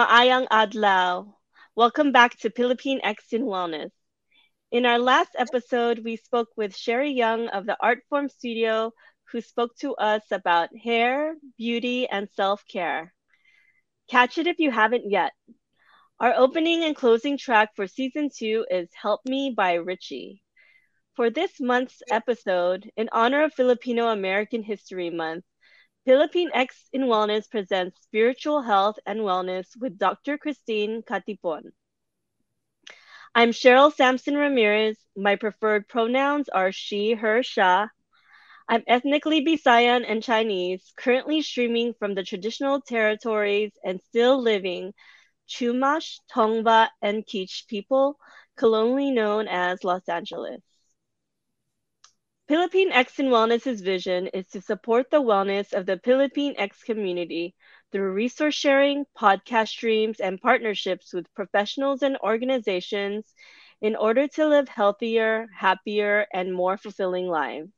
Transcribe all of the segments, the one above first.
Maayang adlaw. Welcome back to Pilipinx in Wellness. In our last episode, we spoke with Sherry Young of the Artform Studio, who spoke to us about hair, beauty, and self care. Catch it if you haven't yet. Our opening and closing track for season two is Help Me by Ritchie. For this month's episode, in honor of Filipino American History Month, Pilipinx in Wellness presents Spiritual Health and Wellness with Dr. Christine Catipon. I'm Cheryl Samson Ramirez. My preferred pronouns are she, her, sha. I'm ethnically Visayan and Chinese, currently streaming from the traditional territories and still living Chumash, Tongva, and Kizh people, colonially known as Los Angeles. Pilipinx and Wellness's vision is to support the wellness of the Philippine X community through resource sharing, podcast streams, and partnerships with professionals and organizations in order to live healthier, happier, and more fulfilling lives.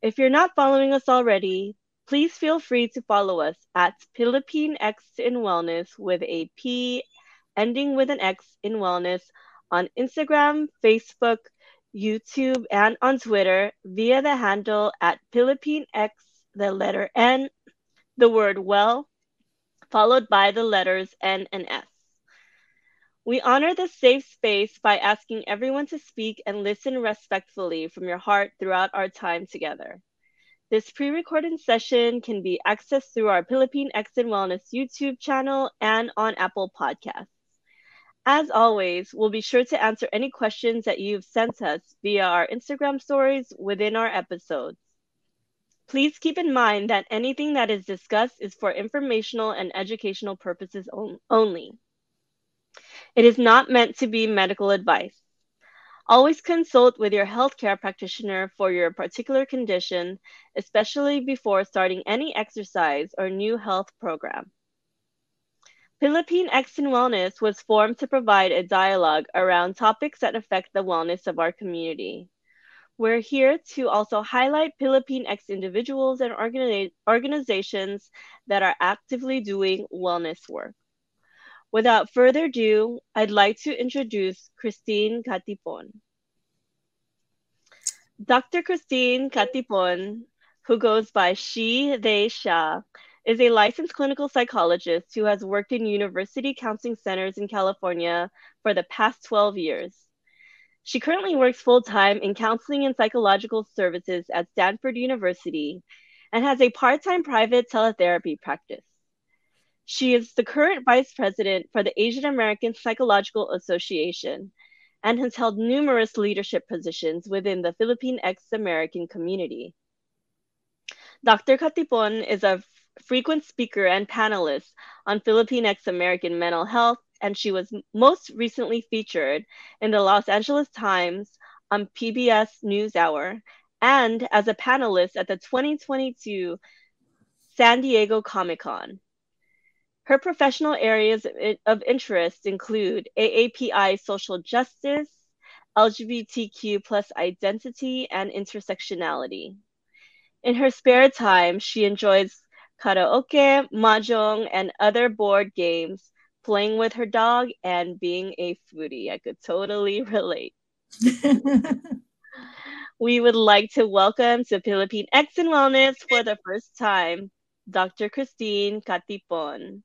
If you're not following us already, please feel free to follow us at Pilipinx in Wellness with a P ending with an X in Wellness on Instagram, Facebook, YouTube, and on Twitter via the handle at Philippine X, the letter N, the word well, followed by the letters N and S. We honor this safe space by asking everyone to speak and listen respectfully from your heart throughout our time together. This pre recorded session can be accessed through our Pilipinx and Wellness YouTube channel and on Apple Podcasts. As always, we'll be sure to answer any questions that you've sent us via our Instagram stories within our episodes. Please keep in mind that anything that is discussed is for informational and educational purposes on- only. It is not meant to be medical advice. Always consult with your healthcare practitioner for your particular condition, especially before starting any exercise or new health program. Philippine in Wellness was formed to provide a dialogue around topics that affect the wellness of our community. We're here to also highlight Philippine X individuals and organi- organizations that are actively doing wellness work. Without further ado, I'd like to introduce Christine Catipon. Dr. Christine Catipon, who goes by she, they, sha, is a licensed clinical psychologist who has worked in university counseling centers in California for the past 12 years. She currently works full time in counseling and psychological services at Stanford University and has a part time private teletherapy practice. She is the current vice president for the Asian American Psychological Association and has held numerous leadership positions within the Filipinx American community. Dr. Catipon is a frequent speaker and panelist on Filipinx American mental health, and she was most recently featured in the Los Angeles Times on PBS NewsHour and as a panelist at the 2022 San Diego Comic Con. Her professional areas of interest include AAPI social justice, LGBTQ plus identity, and intersectionality. In her spare time, she enjoys karaoke, mahjong, and other board games, playing with her dog, and being a foodie. I could totally relate. we would like to welcome to Pilipinx and Wellness for the first time, Dr. Christine Catipon.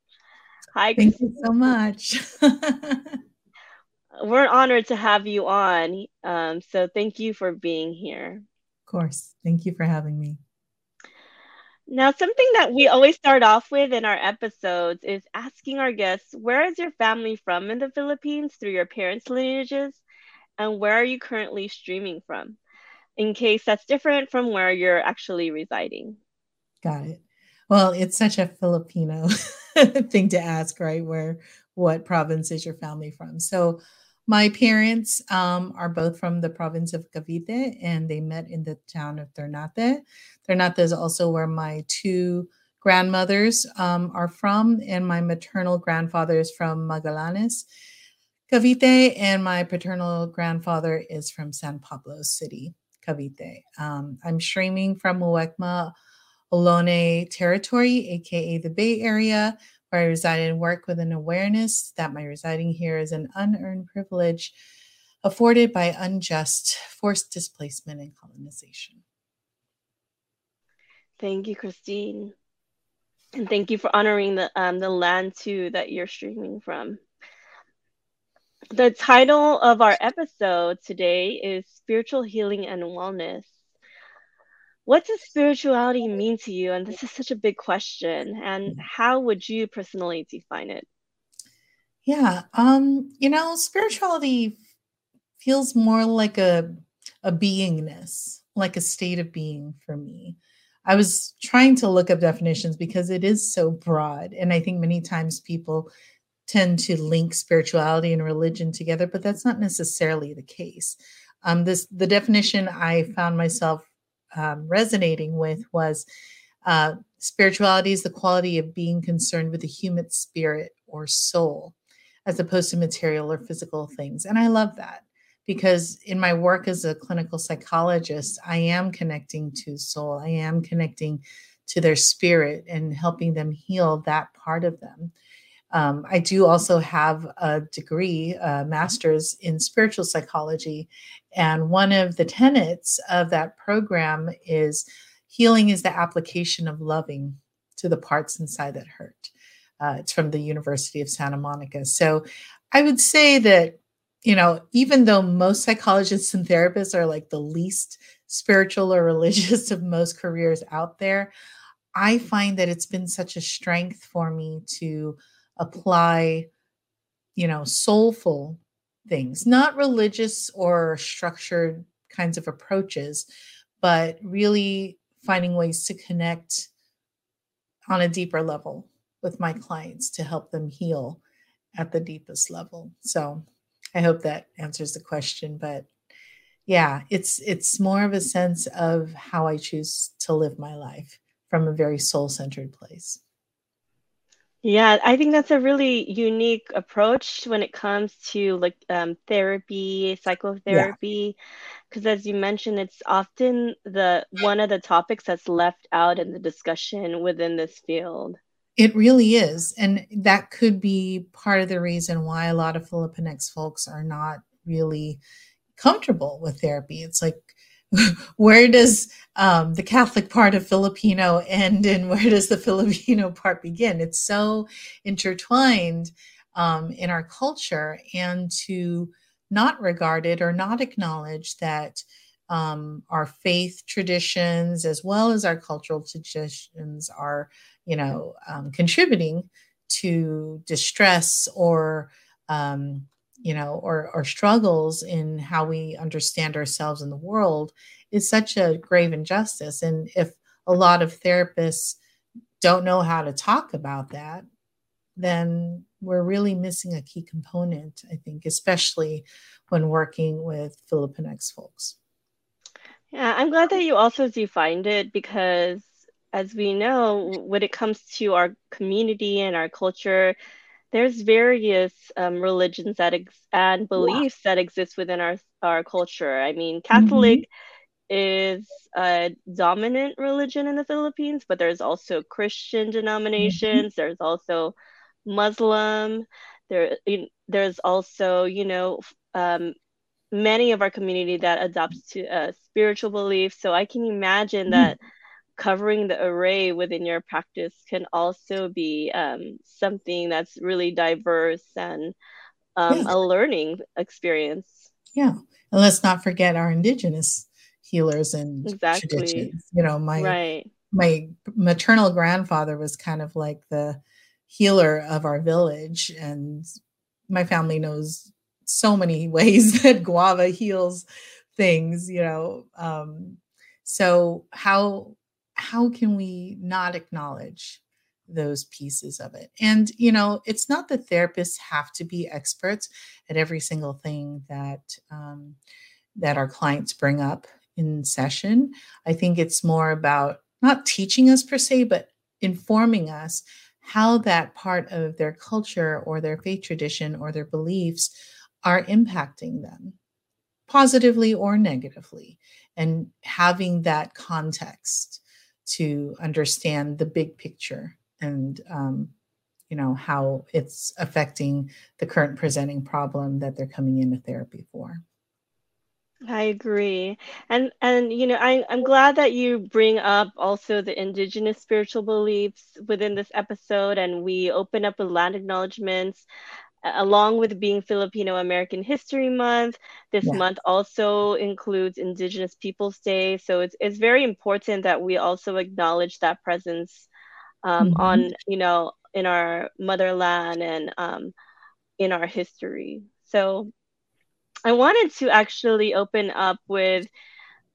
Hi, thank Christine. you so much. We're honored to have you on. Um, so thank you for being here. Of course. Thank you for having me. Now, something that we always start off with in our episodes is asking our guests, where is your family from in the Philippines through your parents' lineages? And where are you currently streaming from? In case that's different from where you're actually residing. Got it. Well, it's such a Filipino thing to ask, right? Where, what province is your family from? So, my parents um, are both from the province of Cavite and they met in the town of Ternate. Ternate is also where my two grandmothers um, are from, and my maternal grandfather is from Magallanes, Cavite, and my paternal grandfather is from San Pablo City, Cavite. Um, I'm streaming from Muwekma, Ohlone territory, aka the Bay Area, where I reside and work with an awareness that my residing here is an unearned privilege afforded by unjust forced displacement and colonization. Thank you, Christine. And thank you for honoring the um, the land too that you're streaming from. The title of our episode today is Spiritual Healing and Wellness. What does spirituality mean to you? And this is such a big question. And how would you personally define it? Yeah, um, you know, spirituality feels more like a a beingness, like a state of being for me. I was trying to look up definitions because it is so broad. And I think many times people tend to link spirituality and religion together, but that's not necessarily the case. Um, this the definition I found myself um, resonating with was uh, spirituality is the quality of being concerned with the human spirit or soul, as opposed to material or physical things. And I love that because in my work as a clinical psychologist, I am connecting to soul. I am connecting to their spirit and helping them heal that part of them. Um, I do also have a degree, a master's in spiritual psychology. And one of the tenets of that program is healing is the application of loving to the parts inside that hurt. Uh, it's from the University of Santa Monica. So I would say that you know, even though most psychologists and therapists are like the least spiritual or religious of most careers out there, I find that it's been such a strength for me to apply, you know, soulful things, not religious or structured kinds of approaches, but really finding ways to connect on a deeper level with my clients to help them heal at the deepest level. So I hope that answers the question. But yeah, it's it's more of a sense of how I choose to live my life from a very soul-centered place. Yeah, I think that's a really unique approach when it comes to like um, therapy, psychotherapy, because yeah. as you mentioned, it's often the one of the topics that's left out in the discussion within this field. It really is. And that could be part of the reason why a lot of Filipinx folks are not really comfortable with therapy. It's like, where does um, the Catholic part of Filipino end and where does the Filipino part begin? It's so intertwined um, in our culture, and to not regard it or not acknowledge that um, our faith traditions, as well as our cultural traditions, are you know, um, contributing to distress or, um, you know, or, or struggles in how we understand ourselves in the world is such a grave injustice. And if a lot of therapists don't know how to talk about that, then we're really missing a key component, I think, especially when working with Filipinx folks. Yeah, I'm glad that you also defined it because as we know, when it comes to our community and our culture, there's various um, religions that ex- and beliefs yeah. that exist within our our culture. I mean, Catholic mm-hmm. is a dominant religion in the Philippines, but there's also Christian denominations. Mm-hmm. There's also Muslim. There, there's also you know um, many of our community that adopts to a spiritual belief. So I can imagine mm-hmm. that covering the array within your practice can also be um, something that's really diverse and um, yeah. a learning experience. Yeah, and let's not forget our indigenous healers and exactly. traditions. You know, my right. my maternal grandfather was kind of like the healer of our village, and my family knows so many ways that guava heals things. You know, um, so how how can we not acknowledge those pieces of it? And, you know, it's not that therapists have to be experts at every single thing that, um, that our clients bring up in session. I think it's more about not teaching us per se, but informing us how that part of their culture or their faith tradition or their beliefs are impacting them positively or negatively and having that context to understand the big picture and um, you know how it's affecting the current presenting problem that they're coming into therapy for I agree. And and you know, I, I'm glad that you bring up also the indigenous spiritual beliefs within this episode and we open up with land acknowledgements along with being Filipino American History Month. This yeah. month also includes Indigenous Peoples Day. So it's it's very important that we also acknowledge that presence um, mm-hmm. on, you know, in our motherland and um, in our history. So I wanted to actually open up with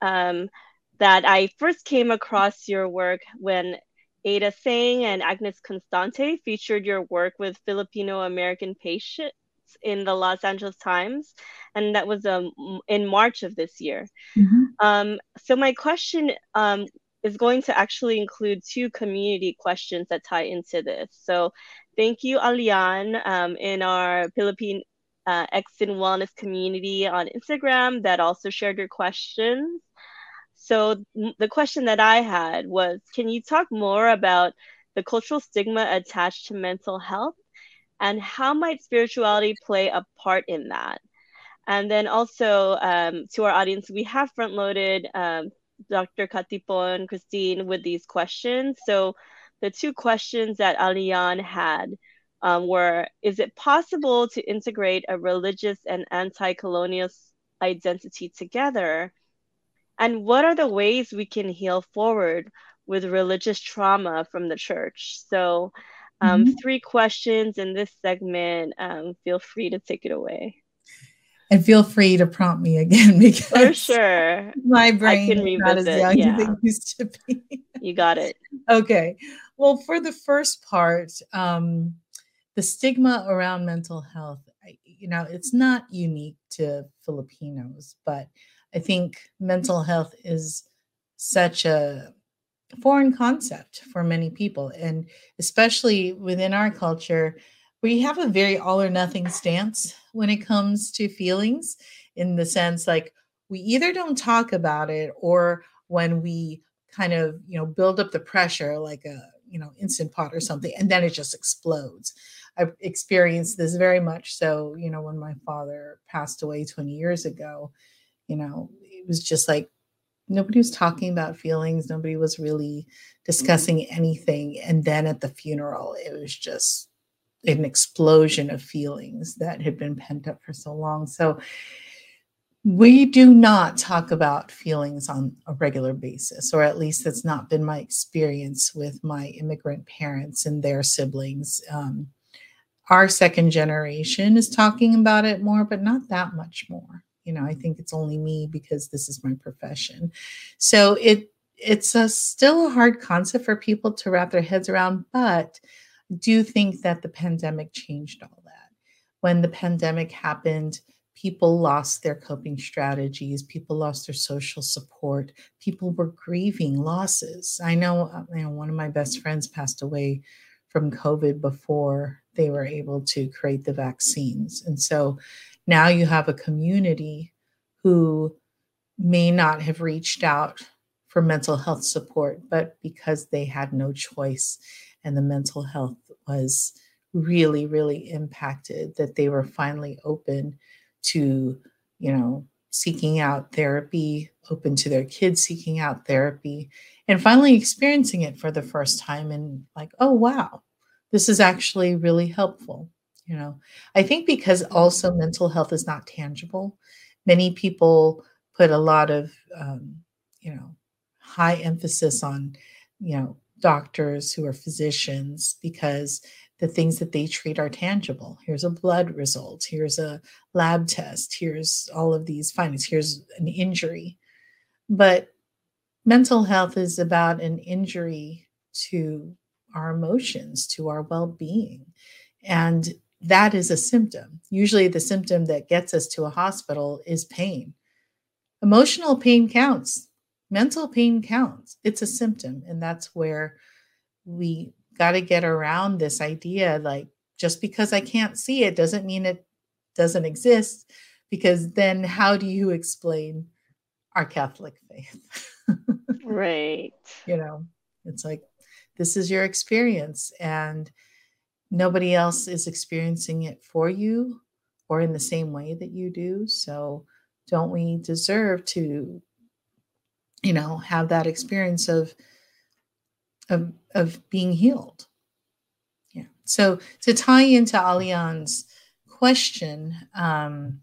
um, that I first came across your work when Ada Tseng and Agnes Constante featured your work with Filipino American patients in the Los Angeles Times, and that was um, in March of this year. Mm-hmm. Um, so my question um, is going to actually include two community questions that tie into this. So thank you, Alian, um, in our Philippine uh, X Wellness community on Instagram that also shared your questions. So the question that I had was, can you talk more about the cultural stigma attached to mental health and how might spirituality play a part in that? And then also um, to our audience, we have front loaded um, Dr. Catipon, Christine, with these questions. So the two questions that Alian had um, were Is it possible to integrate a religious and anti colonial identity together? And what are the ways we can heal forward with religious trauma from the church? So, um, mm-hmm. three questions in this segment. Um, feel free to take it away. And feel free to prompt me again because for sure my brain is not as young yeah. as it used to be. you got it. Okay. Well, for the first part, um, the stigma around mental health, you know, it's not unique to Filipinos, but I think mental health is such a foreign concept for many people. And especially within our culture, we have a very all or nothing stance when it comes to feelings, in the sense like we either don't talk about it or when we kind of, you know, build up the pressure like a, you know, instant pot or something, and then it just explodes. I've experienced this very much so, you know, when my father passed away 20 years ago, you know, it was just like nobody was talking about feelings, nobody was really discussing anything. And then at the funeral, it was just an explosion of feelings that had been pent up for so long. So we do not talk about feelings on a regular basis, or at least that's not been my experience with my immigrant parents and their siblings. Um, our second generation is talking about it more, but not that much more. You know, I think it's only me because this is my profession. So it it's a still a hard concept for people to wrap their heads around, but do think that the pandemic changed all that. When the pandemic happened, people lost their coping strategies people lost their social support people were grieving losses i know, uh, you know one of my best friends passed away from covid before they were able to create the vaccines. And so now you have a community who may not have reached out for mental health support, but because they had no choice and the mental health was really, really impacted, that they were finally open to, you know, seeking out therapy, open to their kids seeking out therapy, and finally experiencing it for the first time and like, oh, wow, this is actually really helpful you know? I think because also mental health is not tangible many people put a lot of um, you know high emphasis on you know doctors who are physicians because the things that they treat are tangible. Here's a blood result. Here's a lab test. Here's all of these findings. Here's an injury. But mental health is about an injury to our emotions, to our well being. And that is a symptom. Usually, the symptom that gets us to a hospital is pain. Emotional pain counts, mental pain counts. It's a symptom. And that's where we got to get around this idea like, just because I can't see it doesn't mean it doesn't exist. Because then, how do you explain our Catholic faith? right. You know, It's like, this is your experience, and nobody else is experiencing it for you or in the same way that you do. So, don't we deserve to, you know, have that experience of of of being healed? Yeah. So to tie into Alian's question, um,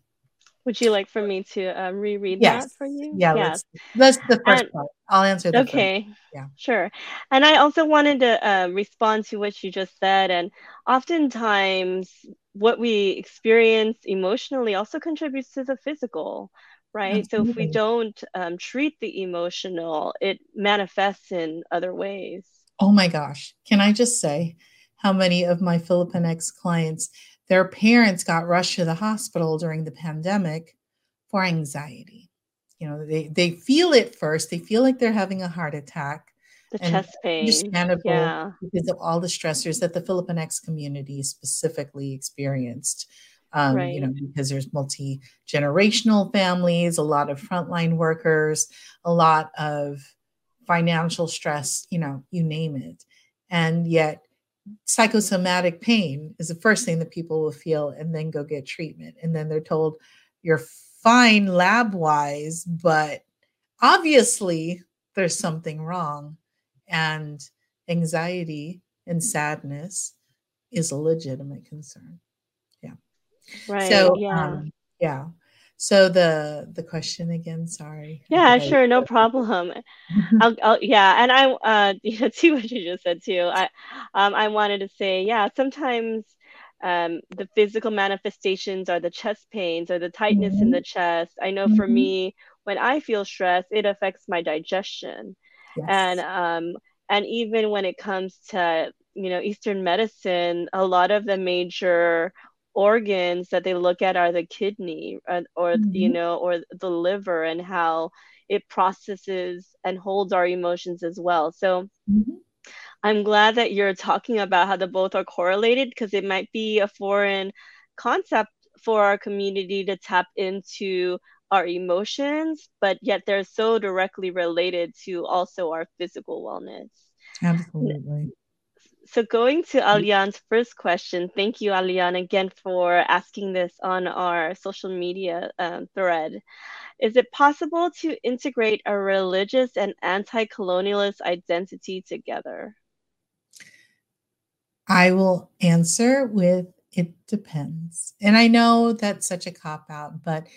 would you like for me to um, reread yes. that for you? Yeah, yes. that's the first and, part. I'll answer the Okay. First. Yeah. Sure. And I also wanted to uh, respond to what you just said. And oftentimes, what we experience emotionally also contributes to the physical, right? Absolutely. So if we don't um, treat the emotional, it manifests in other ways. Oh my gosh. Can I just say how many of my Filipinx clients their parents got rushed to the hospital during the pandemic for anxiety. You know, they, they feel it first. They feel like they're having a heart attack. The chest pain. Understandable yeah. because of all the stressors that the Filipinx community specifically experienced. Um, right. You know, because there's multi generational families, a lot of frontline workers, a lot of financial stress, you know, you name it. And yet, psychosomatic pain is the first thing that people will feel and then go get treatment. And then they're told, you're fine lab wise, but obviously there's something wrong. And anxiety and sadness is a legitimate concern. Yeah. Right. So, yeah. Um, yeah. So the the question again, sorry. Yeah, sure, no problem. I'll, I'll, yeah, and I uh you know to what you just said too. I um I wanted to say yeah, sometimes um the physical manifestations are the chest pains or the tightness mm-hmm. in the chest. I know mm-hmm. for me when I feel stress, it affects my digestion. Yes. And um and even when it comes to you know Eastern medicine, a lot of the major organs that they look at are the kidney or, uh, or mm-hmm. you know or the liver and how it processes and holds our emotions as well so mm-hmm. i'm glad that you're talking about how the both are correlated because it might be a foreign concept for our community to tap into our emotions but yet they're so directly related to also our physical wellness absolutely so going to Alian's first question, thank you, Alian, again for asking this on our social media um, thread. Is it possible to integrate a religious and anti-colonialist identity together? I will answer with it depends. And I know that's such a cop out, but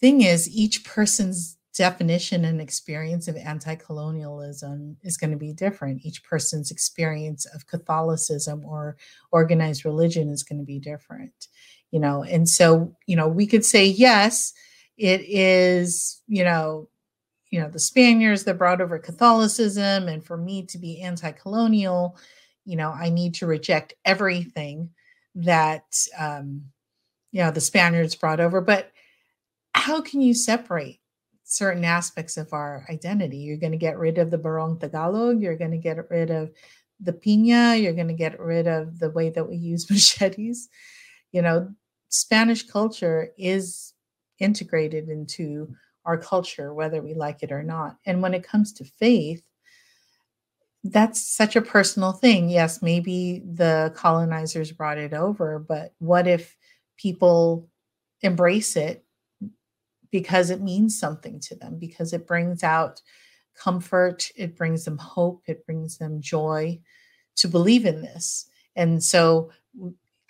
thing is each person's definition and experience of anti-colonialism is going to be different. Each person's experience of catholicism or organized religion is going to be different you know? And so you know we could say yes it is you know you know the spaniards that brought over catholicism and for me to be anti-colonial you know i need to reject everything that um you know the spaniards brought over. But how can you separate certain aspects of our identity. You're going to get rid of the Barong Tagalog, you're going to get rid of the piña, you're going to get rid of the way that we use machetes. You know, Spanish culture is integrated into our culture, whether we like it or not. And when it comes to faith, that's such a personal thing. Yes, maybe the colonizers brought it over, but what if people embrace it because it means something to them, because it brings out comfort, it brings them hope, it brings them joy to believe in this. And so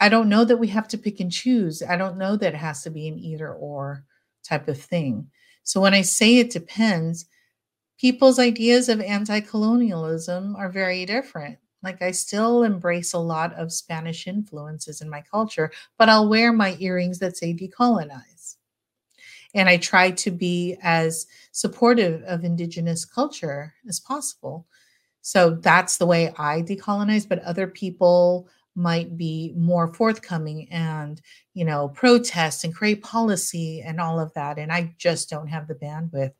I don't know that we have to pick and choose. I don't know that it has to be an either or type of thing. So when I say it depends, people's ideas of anti colonialism are very different. Like I still embrace a lot of Spanish influences in my culture, but I'll wear my earrings that say decolonize and I try to be as supportive of Indigenous culture as possible. So that's the way I decolonize, but other people might be more forthcoming and you know protest and create policy and all of that. And i just don't have the bandwidth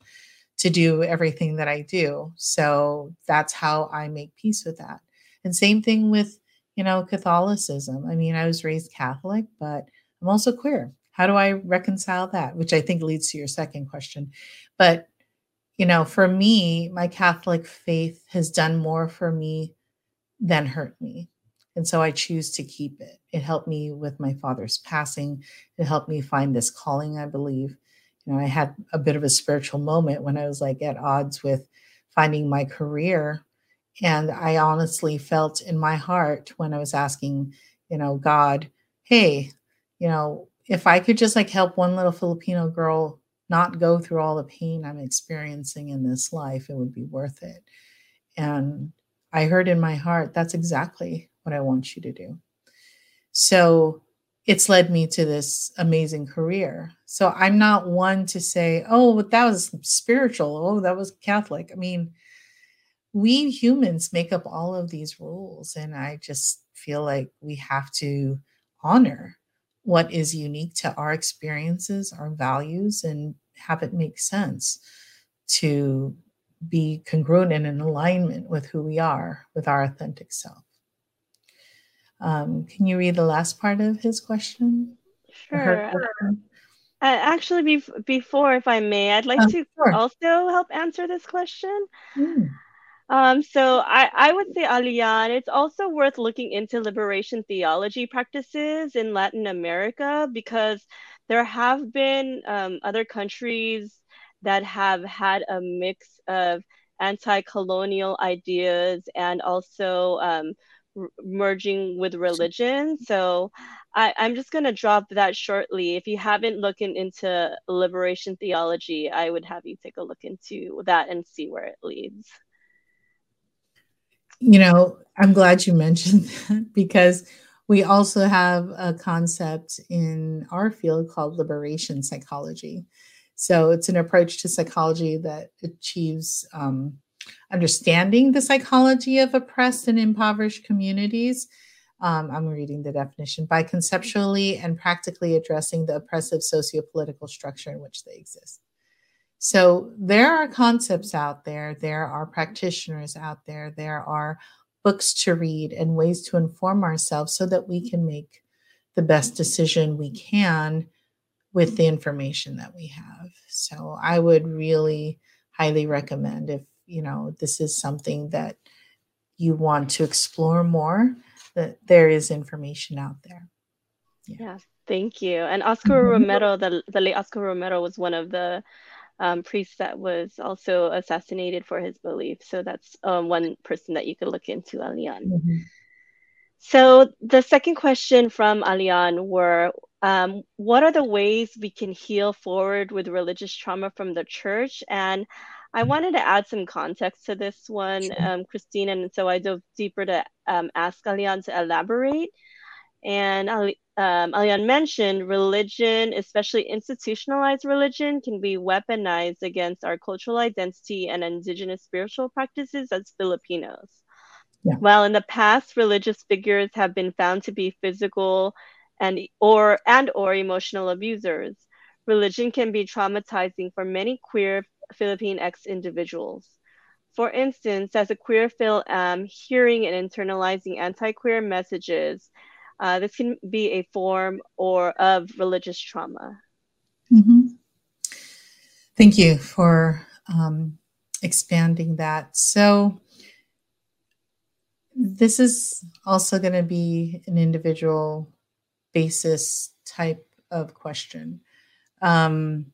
to do everything that i do. So that's how i make peace with that. And same thing with you know catholicism. I mean i was raised catholic but i'm also queer how do I reconcile that? Which I think leads to your second question. But, you know, for me, my Catholic faith has done more for me than hurt me. And so I choose to keep it. It helped me with my father's passing. It helped me find this calling, I believe. You know, I had a bit of a spiritual moment when I was like at odds with finding my career. And I honestly felt in my heart when I was asking, you know, God, hey, you know, if I could just like help one little Filipino girl not go through all the pain I'm experiencing in this life, it would be worth it. And I heard in my heart, that's exactly what I want you to do. So it's led me to this amazing career. So I'm not one to say, oh, but that was spiritual. Oh, that was Catholic. I mean, we humans make up all of these rules. And I just feel like we have to honor what is unique to our experiences, our values, and have it make sense to be congruent and in alignment with who we are, with our authentic self. Um, can you read the last part of his question? Sure. Uh, actually, be- before, if I may, I'd like oh, to sure. also help answer this question. Mm. Um, so I, I would say, Alian, it's also worth looking into liberation theology practices in Latin America because there have been um, other countries that have had a mix of anti-colonial ideas and also um, r- merging with religion. So I, am just going to drop that shortly. If you haven't looked into liberation theology, I would have you take a look into that and see where it leads you know, I'm glad you mentioned that because we also have a concept in our field called liberation psychology. So it's an approach to psychology that achieves um, understanding the psychology of oppressed and impoverished communities. Um, I'm reading the definition by conceptually and practically addressing the oppressive socio-political structure in which they exist. So there are concepts out there, there are practitioners out there, there are books to read and ways to inform ourselves so that we can make the best decision we can with the information that we have. So I would really highly recommend if, you know, this is something that you want to explore more, that there is information out there. Yeah, yeah thank you. And Oscar mm-hmm. Romero, the, the late Oscar Romero was one of the um, priest that was also assassinated for his belief. So that's um, one person that you could look into, Alian. Mm-hmm. So the second question from Alian were, um, what are the ways we can heal forward with religious trauma from the church? And I mm-hmm. wanted to add some context to this one, sure. um, Christine, and so I dove deeper to um, ask Alian to elaborate. And um, Alian mentioned, religion, especially institutionalized religion, can be weaponized against our cultural identity and indigenous spiritual practices as Filipinos. Yeah. While in the past, religious figures have been found to be physical and or and or emotional abusers, religion can be traumatizing for many queer Philippine ex individuals. For instance, as a queer Phil, um, hearing and internalizing anti-queer messages uh, this can be a form or of religious trauma. Mm-hmm. Thank you for um, expanding that. So, this is also going to be an individual basis type of question. Um,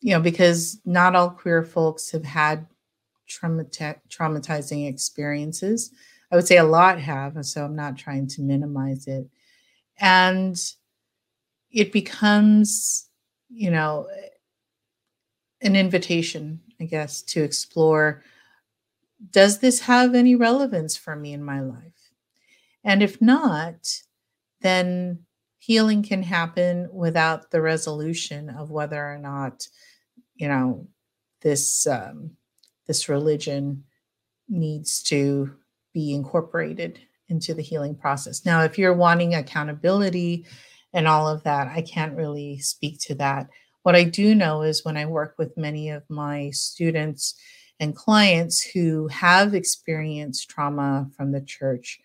you know, because not all queer folks have had traumati- traumatizing experiences. I would say a lot have, so I'm not trying to minimize it. And it becomes, you know, an invitation, I guess, to explore does this have any relevance for me in my life? And if not, then healing can happen without the resolution of whether or not, you know, this um, this religion needs to be incorporated into the healing process. Now, if you're wanting accountability and all of that, I can't really speak to that. What I do know is when I work with many of my students and clients who have experienced trauma from the church,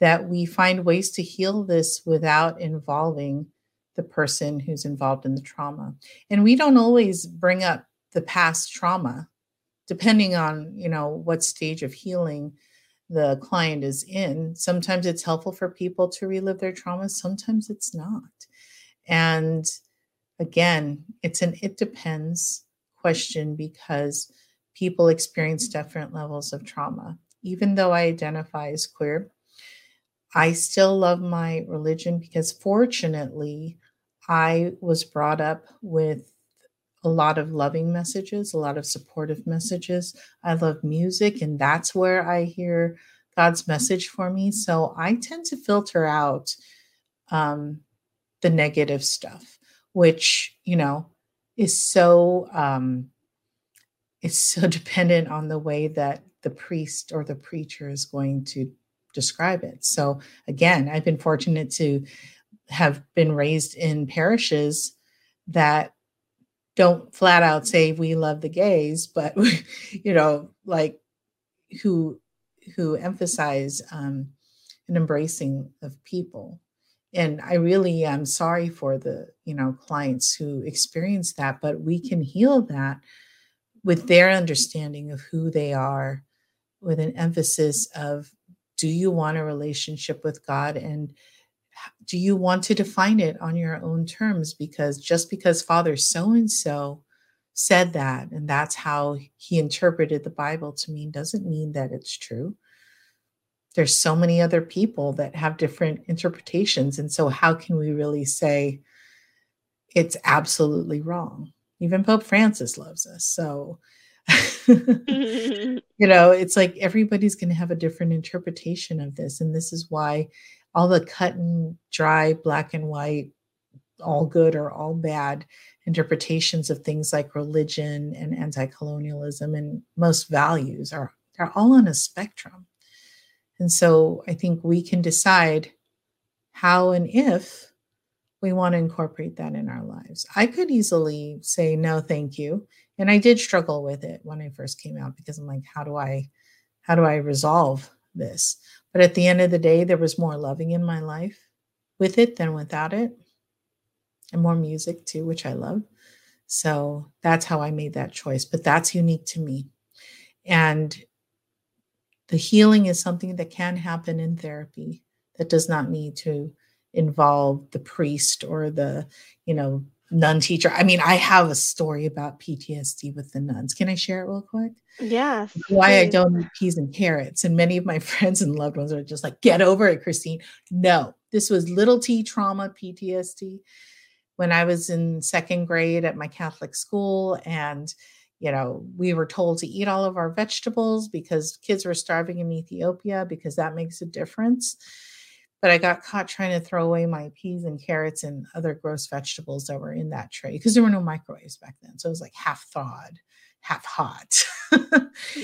that we find ways to heal this without involving the person who's involved in the trauma. And we don't always bring up the past trauma depending on you know what stage of healing the client is in sometimes it's helpful for people to relive their trauma, sometimes it's not. And again it's an it depends question because people experience different levels of trauma. Even though i identify as queer i still love my religion because fortunately i was brought up with a lot of loving messages, a lot of supportive messages. I love music, and that's where I hear God's message for me. So I tend to filter out um, the negative stuff, which, you know, is so um, is so dependent on the way that the priest or the preacher is going to describe it. So again, I've been fortunate to have been raised in parishes that don't flat out say we love the gays, but you know, like who who emphasize um, an embracing of people. And I really am sorry for the you know clients who experience that, but we can heal that with their understanding of who they are, with an emphasis of do you want a relationship with God and do you want to define it on your own terms? Because just because Father so and so said that, and that's how he interpreted the Bible to mean, doesn't mean that it's true. There's so many other people that have different interpretations. And so, how can we really say it's absolutely wrong? Even Pope Francis loves us. So, you know, it's like everybody's going to have a different interpretation of this. And this is why all the cut and dry, black and white, all good or all bad interpretations of things like religion and anti-colonialism and most values are they're all on a spectrum. And so I think we can decide how and if we want to incorporate that in our lives. I could easily say no thank you and I did struggle with it when I first came out because I'm like how do I how do I resolve this? But at the end of the day, there was more loving in my life with it than without it, and more music too, which I love. So that's how I made that choice. But that's unique to me. And the healing is something that can happen in therapy that does not need to involve the priest or the, you know, nun teacher. I mean, I have a story about PTSD with the nuns. Can I share it real quick? Yeah. Why I don't eat peas and carrots. And many of my friends and loved ones are just like, get over it, Christine. No, this was little t trauma PTSD when I was in second grade at my Catholic school. And, you know, we were told to eat all of our vegetables because kids were starving in Ethiopia because that makes a difference but I got caught trying to throw away my peas and carrots and other gross vegetables that were in that tray because there were no microwaves back then. So it was like half thawed, half hot.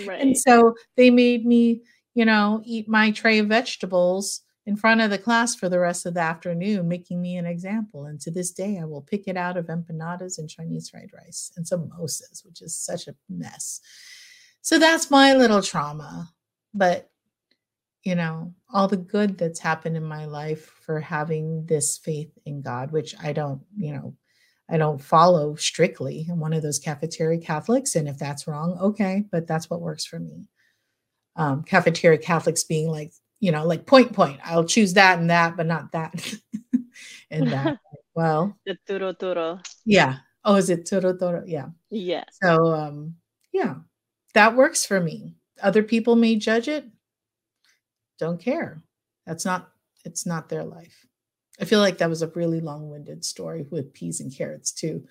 right. And so they made me, you know, eat my tray of vegetables in front of the class for the rest of the afternoon, making me an example. And to this day, I will pick it out of empanadas and Chinese fried rice and samosas, which is such a mess. So that's my little trauma. But you know, all the good that's happened in my life for having this faith in God, which I don't, you know, I don't follow strictly. I'm one of those cafeteria Catholics. And if that's wrong, okay, but that's what works for me. Um, cafeteria Catholics being like, you know, like point, point. I'll choose that and that, but not that and that. Well, the turo turo. Yeah. Oh, is it turo turo? Yeah. Yeah. So, um, yeah, that works for me. Other people may judge it don't care. That's not it's not their life. I feel like that was a really long-winded story with peas and carrots too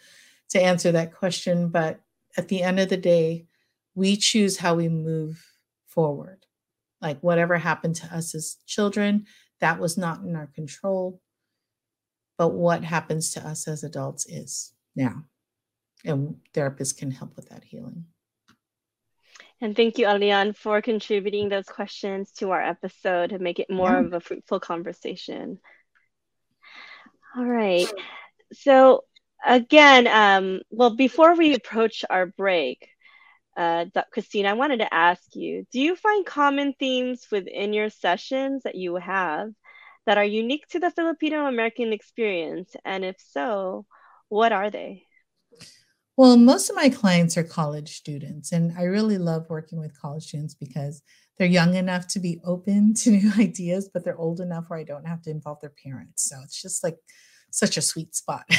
to answer that question, but at the end of the day, we choose how we move forward. Like whatever happened to us as children, that was not in our control. But what happens to us as adults is now. And therapists can help with that healing. And thank you, Alian, for contributing those questions to our episode to make it more yeah. of a fruitful conversation. All right. So again, um, well, before we approach our break, uh, Christine, I wanted to ask you, do you find common themes within your sessions that you have that are unique to the Filipino American experience? And if so, what are they? Well, most of my clients are college students, and I really love working with college students because they're young enough to be open to new ideas, but they're old enough where I don't have to involve their parents. So it's just like such a sweet spot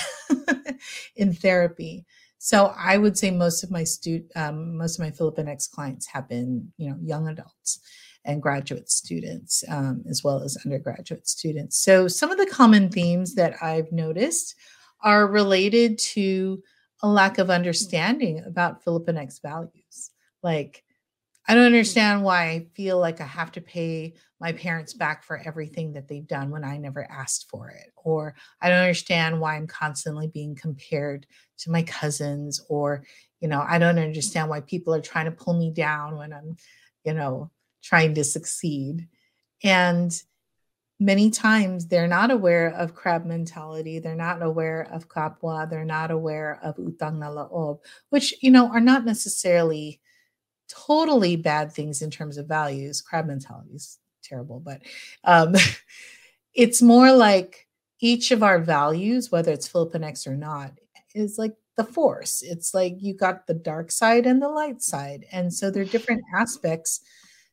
in therapy. So I would say most of my student, um, most of my Filipinx clients have been, you know, young adults and graduate students, um, as well as undergraduate students. So some of the common themes that I've noticed are related to a lack of understanding about Filipinx values. Like, I don't understand why I feel like I have to pay my parents back for everything that they've done when I never asked for it. Or I don't understand why I'm constantly being compared to my cousins. Or, you know, I don't understand why people are trying to pull me down when I'm, you know, trying to succeed. And many times they're not aware of crab mentality they're not aware of kapwa they're not aware of utang na loob which you know are not necessarily totally bad things in terms of values. Crab mentality is terrible but um, it's more like each of our values whether it's filipinx or not is like the force. It's like you got the dark side and the light side. And so there are different aspects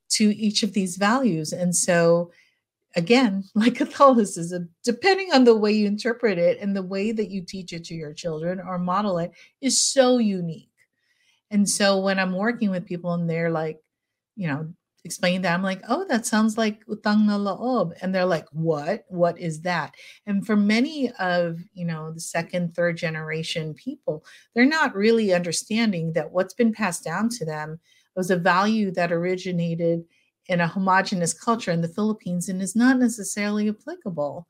to each of these values. And so again, like Catholicism, depending on the way you interpret it and the way that you teach it to your children or model it, is so unique. And so when I'm working with people and they're like, you know, explaining that, I'm like, oh, that sounds like utang na loob. And they're like, what? What is that? And for many of, you know, the second, third generation people, they're not really understanding that what's been passed down to them was a value that originated in a homogenous culture in the Philippines and is not necessarily applicable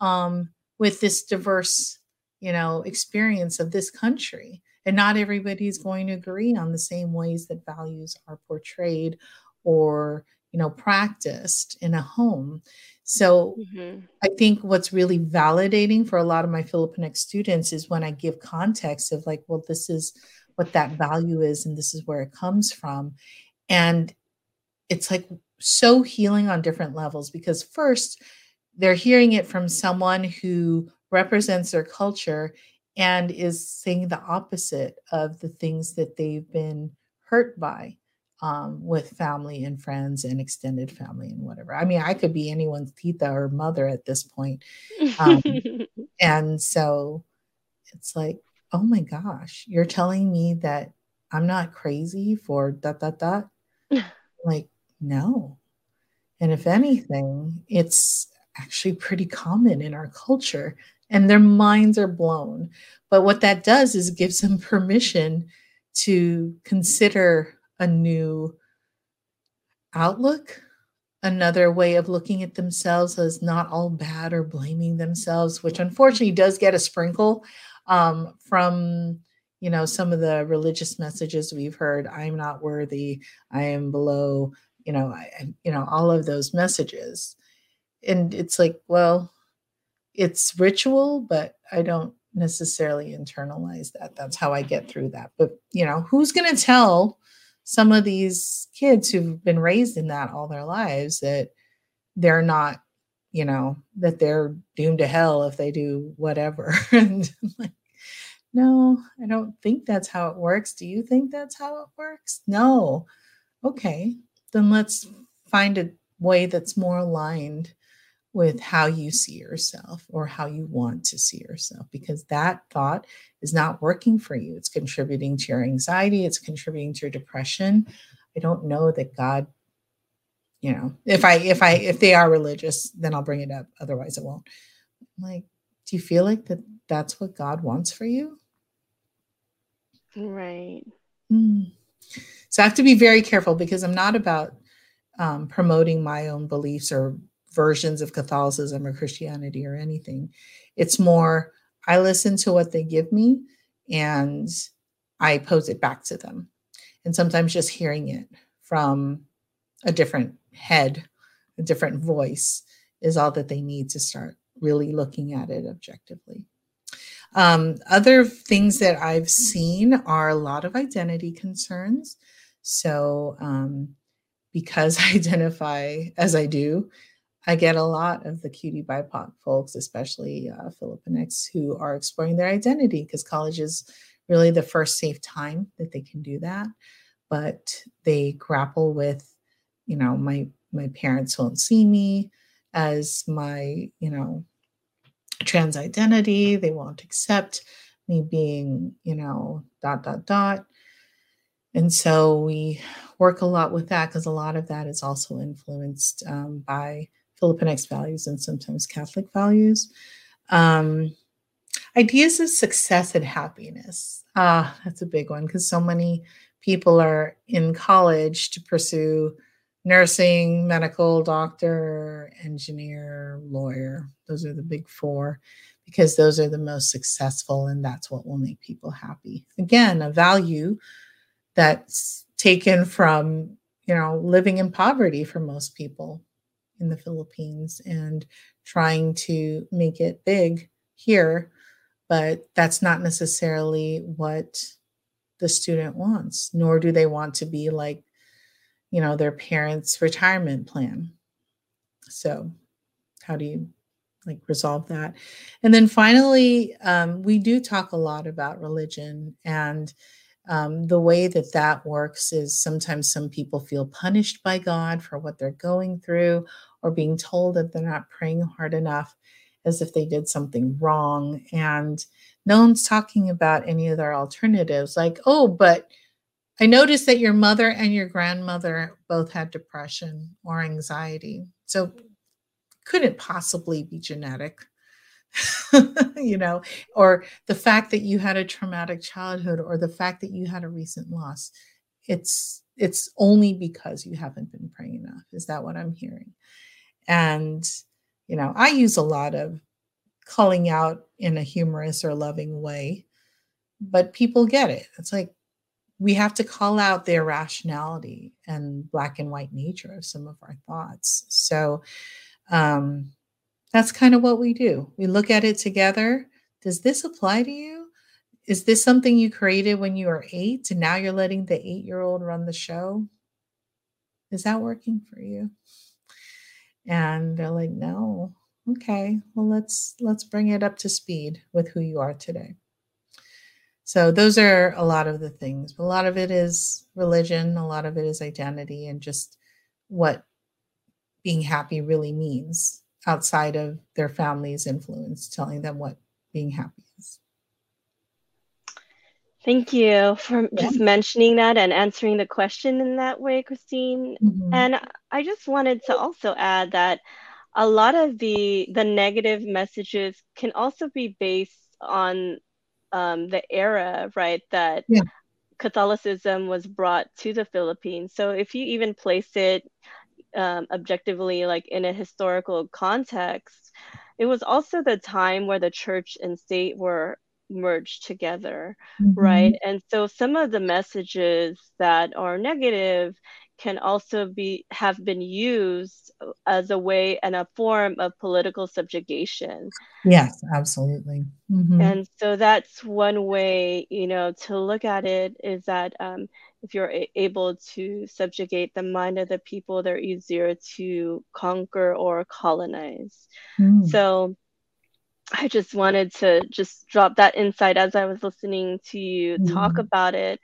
um, with this diverse, you know, experience of this country. And not everybody is going to agree on the same ways that values are portrayed or, you know, practiced in a home. So mm-hmm. I think what's really validating for a lot of my Filipinx students is when I give context of like, well, this is what that value is and this is where it comes from. And it's like so healing on different levels because first they're hearing it from someone who represents their culture and is saying the opposite of the things that they've been hurt by um, with family and friends and extended family and whatever. I mean, I could be anyone's tita or mother at this point. Um, and so it's like, oh my gosh, you're telling me that I'm not crazy for dot, dot, dot. like, no. And if anything, it's actually pretty common in our culture, and their minds are blown. But what that does is gives them permission to consider a new outlook, another way of looking at themselves as not all bad or blaming themselves, which unfortunately does get a sprinkle um, from you know some of the religious messages we've heard i'm not worthy i am below you know I, you know all of those messages. And it's like well it's ritual but i don't necessarily internalize that. That's how i get through that. But you know who's going to tell some of these kids who've been raised in that all their lives that they're not you know that they're doomed to hell if they do whatever? And like no i don't think that's how it works. Do you think that's how it works? No. Okay then let's find a way that's more aligned with how you see yourself or how you want to see yourself because that thought is not working for you. It's contributing to your anxiety. It's contributing to your depression. I don't know that god you know if i if i if they are religious then i'll bring it up. Otherwise it won't. Like do you feel like that that's what god wants for you? Right. Mm. So I have to be very careful because I'm not about um, promoting my own beliefs or versions of Catholicism or Christianity or anything. It's more, I listen to what they give me and I pose it back to them. And sometimes just hearing it from a different head, a different voice is all that they need to start really looking at it objectively. Um, other things that I've seen are a lot of identity concerns. So, um, because I identify as I do, I get a lot of the cutie BIPOC folks, especially uh, Filipinx, who are exploring their identity because college is really the first safe time that they can do that. But they grapple with, you know, my my parents won't see me as my, you know, trans identity. They won't accept me being, you know, dot dot dot. And so we work a lot with that because a lot of that is also influenced um, by Filipinx values and sometimes Catholic values. Um, ideas of success and happiness. Ah, that's a big one because so many people are in college to pursue nursing, medical, doctor, engineer, lawyer. Those are the big four because those are the most successful and that's what will make people happy. Again, a value that's taken from, you know, living in poverty for most people in the Philippines and trying to make it big here, but that's not necessarily what the student wants, nor do they want to be like, you know, their parents' retirement plan. So, how do you like resolve that? And then finally, um, we do talk a lot about religion and um, the way that that works is sometimes some people feel punished by God for what they're going through or being told that they're not praying hard enough as if they did something wrong. And no one's talking about any of their alternatives, like, oh, but I noticed that your mother and your grandmother both had depression or anxiety. So couldn't possibly be genetic. you know, or the fact that you had a traumatic childhood or the fact that you had a recent loss. It's it's only because you haven't been praying enough. Is that what I'm hearing? And you know, I use a lot of calling out in a humorous or loving way, but people get it. It's like we have to call out the irrationality and black and white nature of some of our thoughts. So um that's kind of what we do. We look at it together. Does this apply to you? Is this something you created when you were eight and now you're letting the eight year old run the show? Is that working for you? And they're like, no. Okay, well let's let's bring it up to speed with who you are today. So those are a lot of the things. A lot of it is religion, a lot of it is identity and just what being happy really means outside of their family's influence, telling them what being happy is. Thank you for yeah. just mentioning that and answering the question in that way, Christine. Mm-hmm. And I just wanted to also add that a lot of the the negative messages can also be based on um, the era, right? That yeah. Catholicism was brought to the Philippines. So if you even place it um, objectively like in a historical context it was also the time where the church and state were merged together mm-hmm. right and so some of the messages that are negative can also be have been used as a way and a form of political subjugation yes absolutely mm-hmm. and so that's one way you know to look at it is that um, if you're a- able to subjugate the mind of the people, they're easier to conquer or colonize. Mm. So I just wanted to just drop that insight as I was listening to you mm. talk about it.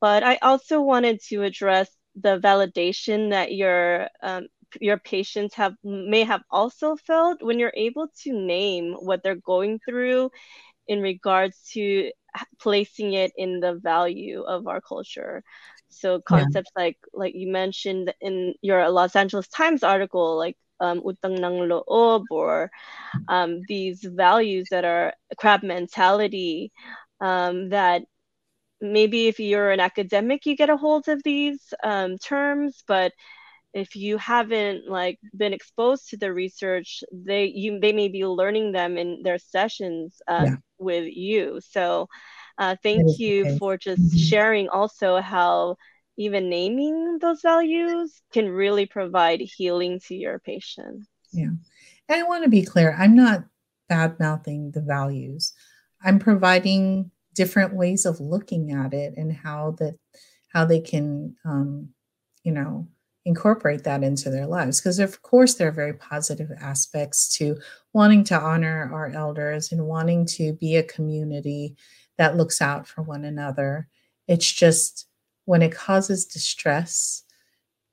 But I also wanted to address the validation that your um, your patients have may have also felt when you're able to name what they're going through in regards to placing it in the value of our culture so concepts yeah. like like you mentioned in your los angeles times article like um, utang ng loob or um, these values that are crab mentality um, that maybe if you're an academic you get a hold of these um, terms but if you haven't like been exposed to the research they you they may be learning them in their sessions uh, yeah. with you so uh, thank you okay. for just mm-hmm. sharing also how even naming those values can really provide healing to your patient yeah and i want to be clear i'm not bad mouthing the values i'm providing different ways of looking at it and how that how they can um, you know incorporate that into their lives because of course there are very positive aspects to wanting to honor our elders and wanting to be a community that looks out for one another. It's just when it causes distress,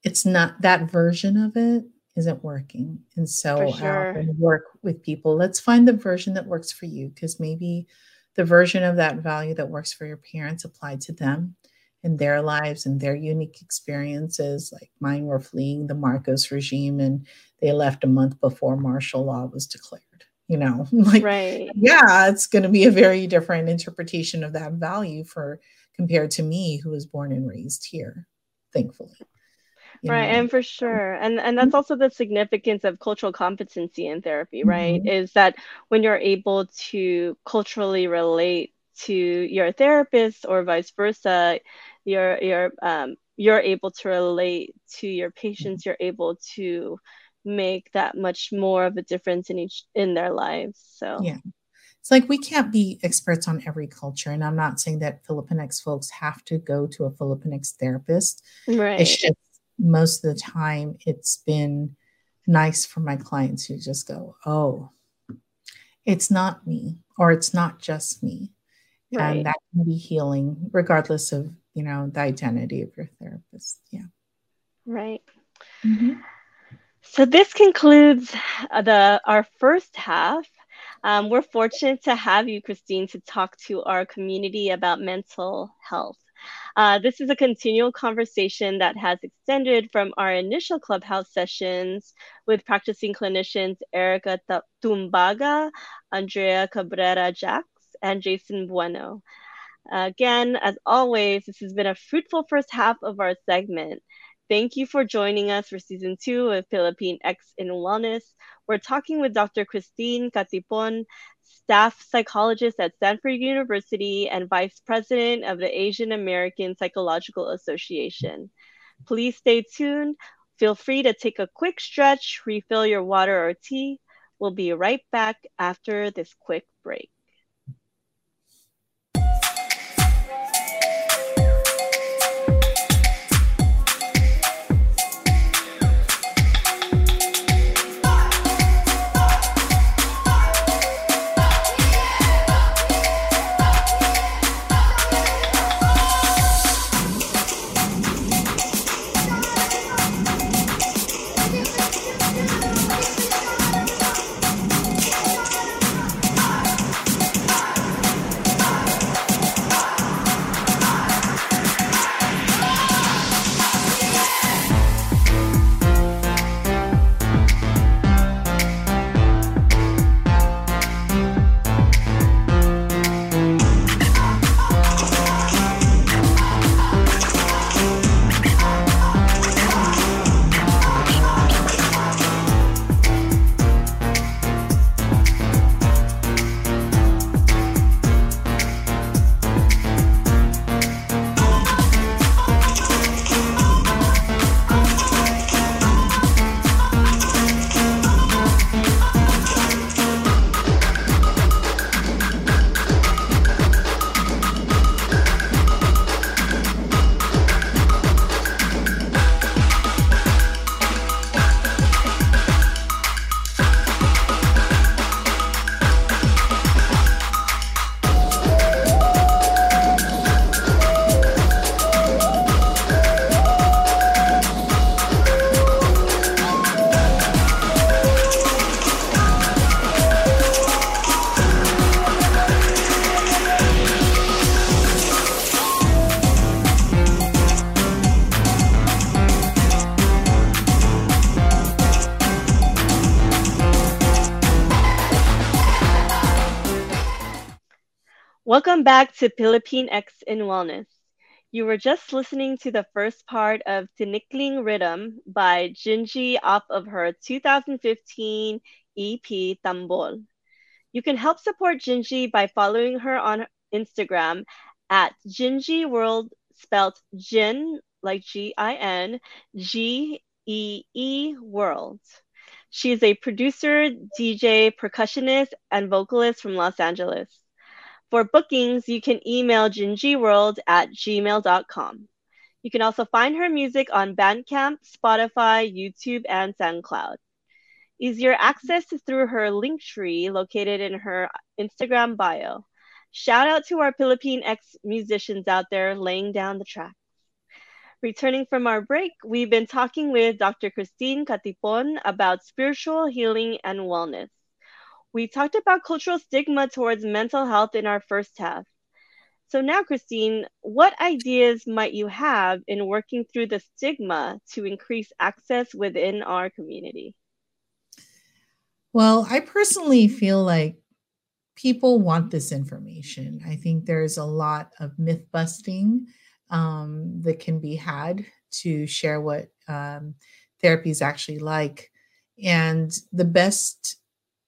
it's not that version of it isn't working. And so sure. Work with people. Let's find the version that works for you because maybe the version of that value that works for your parents applied to them in their lives and their unique experiences. Like mine were fleeing the Marcos regime and they left a month before martial law was declared. You know, like, right. yeah, it's going to be a very different interpretation of that value for compared to me, who was born and raised here, thankfully right know? and for sure and and that's mm-hmm. also the significance of cultural competency in therapy right mm-hmm. is that when you're able to culturally relate to your therapist or vice versa you're you're um, you're able to relate to your patients you're able to make that much more of a difference in each in their lives so yeah it's like we can't be experts on every culture and i'm not saying that filipinx folks have to go to a filipinx therapist right it's just most of the time it's been nice for my clients who just go, oh, it's not me, or it's not just me. Right. And that can be healing, regardless of, you know, the identity of your therapist. Yeah. Right. Mm-hmm. So this concludes the our first half. Um, we're fortunate to have you, Christine, to talk to our community about mental health. Uh, this is a continual conversation that has extended from our initial clubhouse sessions with practicing clinicians Erica Tumbaga, Andrea Cabrera Jax, and Jason Bueno. Again, as always, this has been a fruitful first half of our segment. Thank you for joining us for season two of Pilipinx in Wellness. We're talking with Dr. Christine Catipon, staff psychologist at Stanford University and vice president of the Asian American Psychological Association. Please stay tuned. Feel free to take a quick stretch, refill your water or tea. We'll be right back after this quick break. Welcome back to Pilipinx in Wellness. You were just listening to the first part of Tinikling Riddim by Gingee off of her 2015 EP Tambol. You can help support Gingee by following her on Instagram at Gingee World, spelled Jin like G I N G E E World. She is a producer, DJ, percussionist, and vocalist from Los Angeles. For bookings, you can email gingeeworld at gmail.com. You can also find her music on Bandcamp, Spotify, YouTube, and SoundCloud. Easier access is through her link tree located in her Instagram bio. Shout out to our Pilipinx musicians out there laying down the track. Returning from our break, we've been talking with Dr. Christine Catipon about spiritual healing and wellness. We talked about cultural stigma towards mental health in our first half. So now, Christine, what ideas might you have in working through the stigma to increase access within our community? Well, I personally feel like people want this information. I think there's a lot of myth busting um, that can be had to share what um, therapy is actually like. And the best,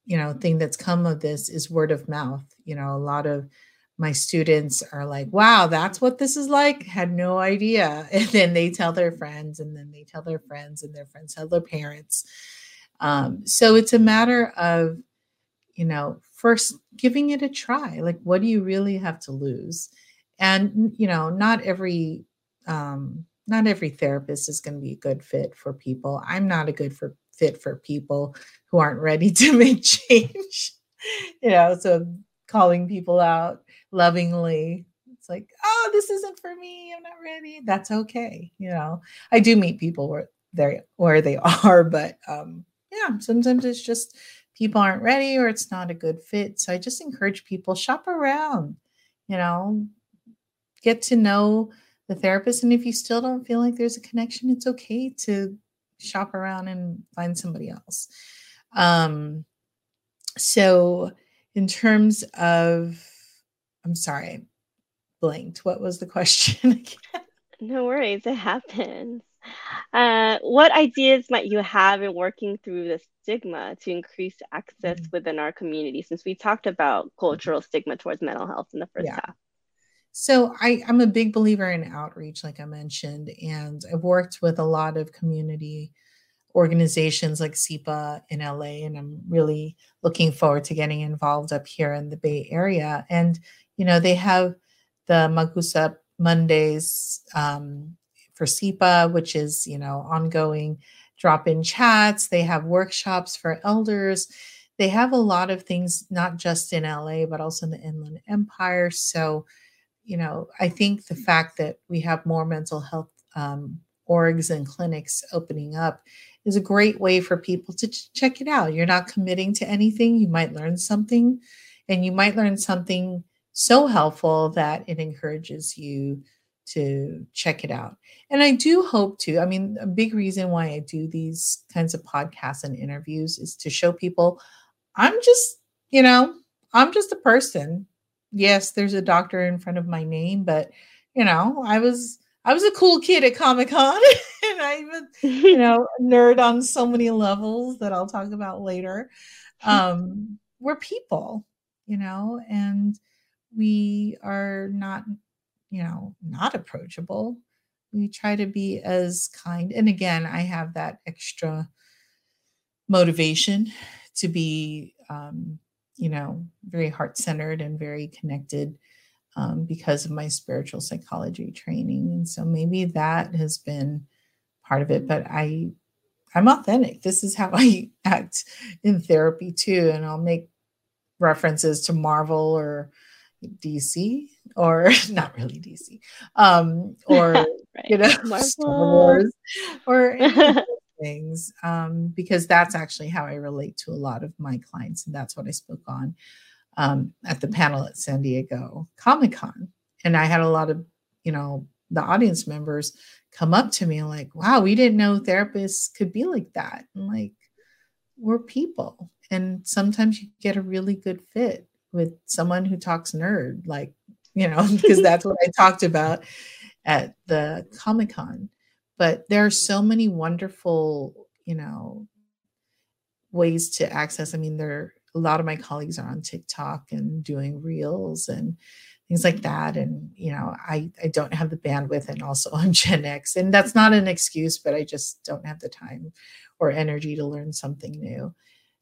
you know, thing that's come of this is word of mouth. You know, a lot of my students are like, wow, that's what this is like. Had no idea. And then they tell their friends, and then they tell their friends, and their friends tell their parents. Um, so it's a matter of, you know, first giving it a try. Like, what do you really have to lose? And, you know, not every, um, not every therapist is going to be a good fit for people. I'm not a good for fit for people who aren't ready to make change. you know, so calling people out lovingly. It's like, oh, this isn't for me. I'm not ready. That's okay. You know, I do meet people where they where they are, but um, yeah, sometimes it's just people aren't ready or it's not a good fit. So I just encourage people shop around. You know, get to know the therapist, and if you still don't feel like there's a connection, it's okay to shop around and find somebody else. Um, so in terms of I'm sorry, blanked. What was the question No worries, it happens. Uh, what ideas might you have in working through the stigma to increase access mm-hmm. within our community? Since we talked about cultural stigma towards mental health in the first yeah. half. So I, I'm a big believer in outreach, like I mentioned, and I've worked with a lot of community organizations like SIPA in LA, and I'm really looking forward to getting involved up here in the Bay Area. And you know, they have the Mag-usap Mondays um, for SIPA, which is, you know, ongoing drop in chats. They have workshops for elders. They have a lot of things, not just in LA, but also in the Inland Empire. So, you know, I think the fact that we have more mental health um, orgs and clinics opening up is a great way for people to ch- check it out. You're not committing to anything. You might learn something, and you might learn something so helpful that it encourages you to check it out. And I do hope to, I mean, a big reason why I do these kinds of podcasts and interviews is to show people I'm just, you know, I'm just a person. Yes, there's a doctor in front of my name, but you know, I was I was a cool kid at Comic Con and I'm a, you know, nerd on so many levels that I'll talk about later. Um, we're people, you know, and we are not, you know, not approachable. We try to be as kind. And again, I have that extra motivation to be, um, you know, very heart centered and very connected um, because of my spiritual psychology training. And so maybe that has been part of it. But I, I'm authentic. This is how I act in therapy too. And I'll make references to Marvel or DC or not really DC, um, or right. you know, Star Wars or things, um, because that's actually how I relate to a lot of my clients, and that's what I spoke on um, at the panel at San Diego Comic Con, and I had a lot of you know the audience members come up to me and like, wow, we didn't know therapists could be like that, and like we're people, and sometimes you get a really good fit with someone who talks nerd, like, you know, because that's what I talked about at the Comic Con. But there are so many wonderful, you know, ways to access. I mean, there a lot of my colleagues are on TikTok and doing reels and things like that. And you know, I I don't have the bandwidth, and also I'm Gen X, and that's not an excuse, but I just don't have the time or energy to learn something new.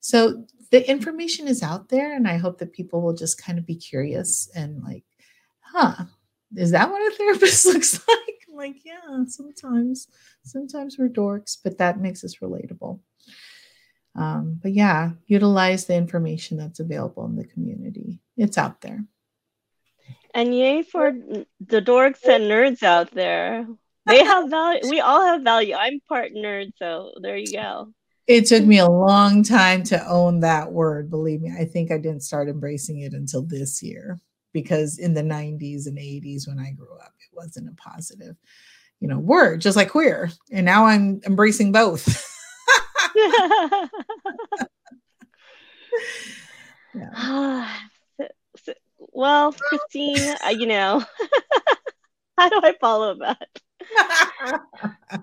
So the information is out there, and I hope that people will just kind of be curious and like, huh, is that what a therapist looks like? Like, yeah, sometimes, sometimes we're dorks, but that makes us relatable. Um, but yeah, utilize the information that's available in the community. It's out there. And yay for the dorks and nerds out there. They have value. We all have value. I'm part nerd, so there you go. It took me a long time to own that word. Believe me, I think I didn't start embracing it until this year because in the 90s and 80s when I grew up, it wasn't a positive, you know, word, just like queer. And now I'm embracing both. yeah. well, Christine, uh, you know, how do I follow that?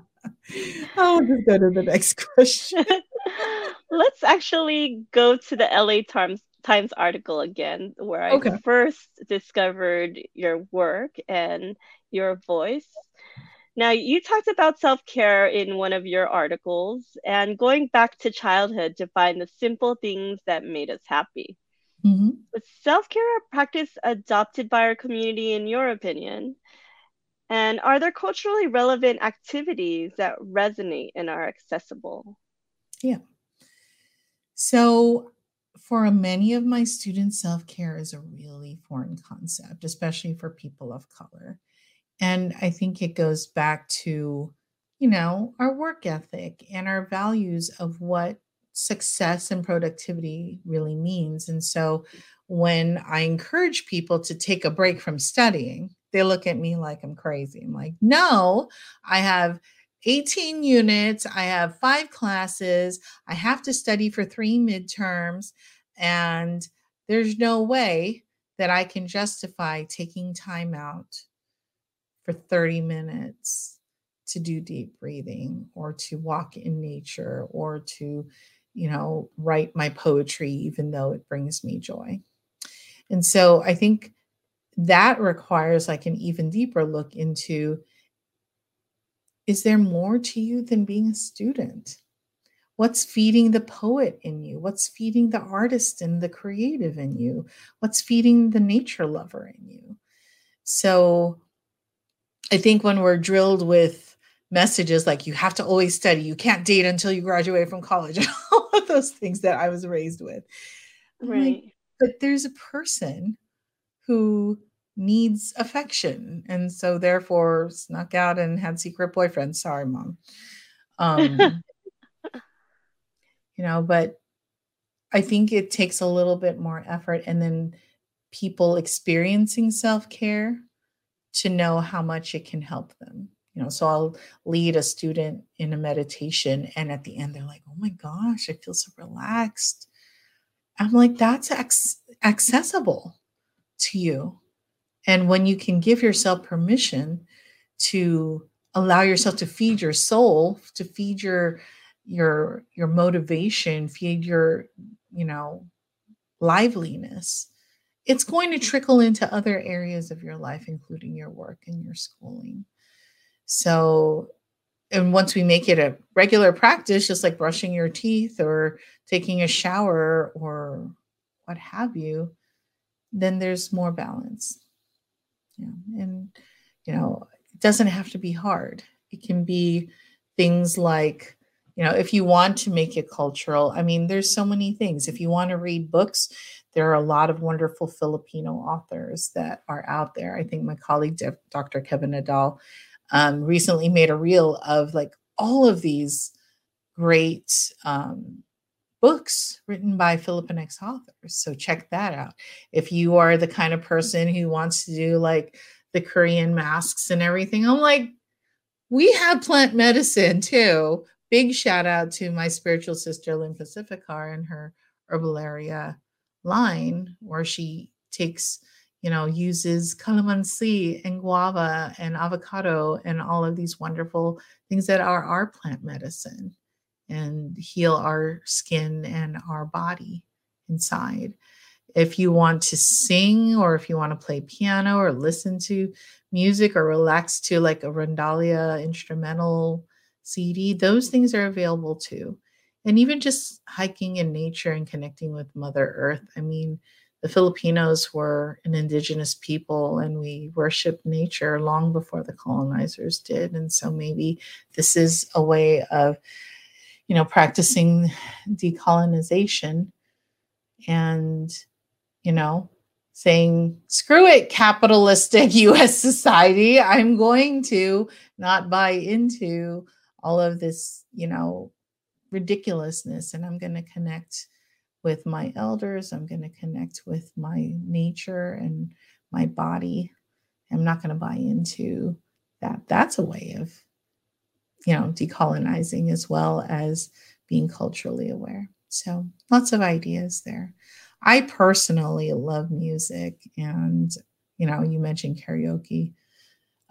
I'll just go to the next question. Let's actually go to the LA Times Times article again, where I okay. first discovered your work and your voice. Now, you talked about self care in one of your articles and going back to childhood to find the simple things that made us happy. Mm-hmm. Was self care a practice adopted by our community, in your opinion? And are there culturally relevant activities that resonate and are accessible? Yeah. So, for many of my students, self care is a really foreign concept, especially for people of color. And I think it goes back to, you know, our work ethic and our values of what success and productivity really means. And so when I encourage people to take a break from studying, they look at me like I'm crazy. I'm like, no, I have 18 units, I have five classes, I have to study for three midterms, and there's no way that I can justify taking time out for 30 minutes to do deep breathing or to walk in nature or to, you know, write my poetry, even though it brings me joy. And so I think that requires like an even deeper look into is there more to you than being a student? What's feeding the poet in you? What's feeding the artist and the creative in you? What's feeding the nature lover in you? So I think when we're drilled with messages like you have to always study, you can't date until you graduate from college, all of those things that I was raised with. Right. Like, but there's a person who needs affection and so therefore snuck out and had secret boyfriends. Sorry, mom. Um, you know, but I think it takes a little bit more effort and then people experiencing self-care to know how much it can help them. You know, so I'll lead a student in a meditation, and at the end, they're like, "Oh my gosh, I feel so relaxed." I'm like, "That's ac- accessible to you," and when you can give yourself permission to allow yourself to feed your soul, to feed your your your motivation, feed your you know liveliness, it's going to trickle into other areas of your life, including your work and your schooling. So, and once we make it a regular practice, just like brushing your teeth or taking a shower or what have you, then there's more balance. And, you know, it doesn't have to be hard. It can be things like, you know, if you want to make it cultural, I mean, there's so many things. If you want to read books, there are a lot of wonderful Filipino authors that are out there. I think my colleague, Dr. Kevin Nadal, um, recently made a reel of like all of these great um, books written by Filipinx authors. So check that out. If you are the kind of person who wants to do like the Korean masks and everything, I'm like, we have plant medicine too. Big shout out to my spiritual sister, Lynn Pacificar, and her herbalaria line where she takes you know uses calamansi and guava and avocado and all of these wonderful things that are our plant medicine and heal our skin and our body inside. If you want to sing or if you want to play piano or listen to music or relax to like a rondalla instrumental cd those things are available too. And even just hiking in nature and connecting with mother earth. I mean the filipinos were an indigenous people and we worshiped nature long before the colonizers did. And so maybe this is a way of you know practicing decolonization and you know saying, screw it, capitalistic US society. I'm going to not buy into all of this, you know, ridiculousness. And I'm going to connect with my elders. I'm going to connect with my nature and my body. I'm not going to buy into that. That's a way of, you know, decolonizing as well as being culturally aware. So lots of ideas there. I personally love music, and you know, you mentioned karaoke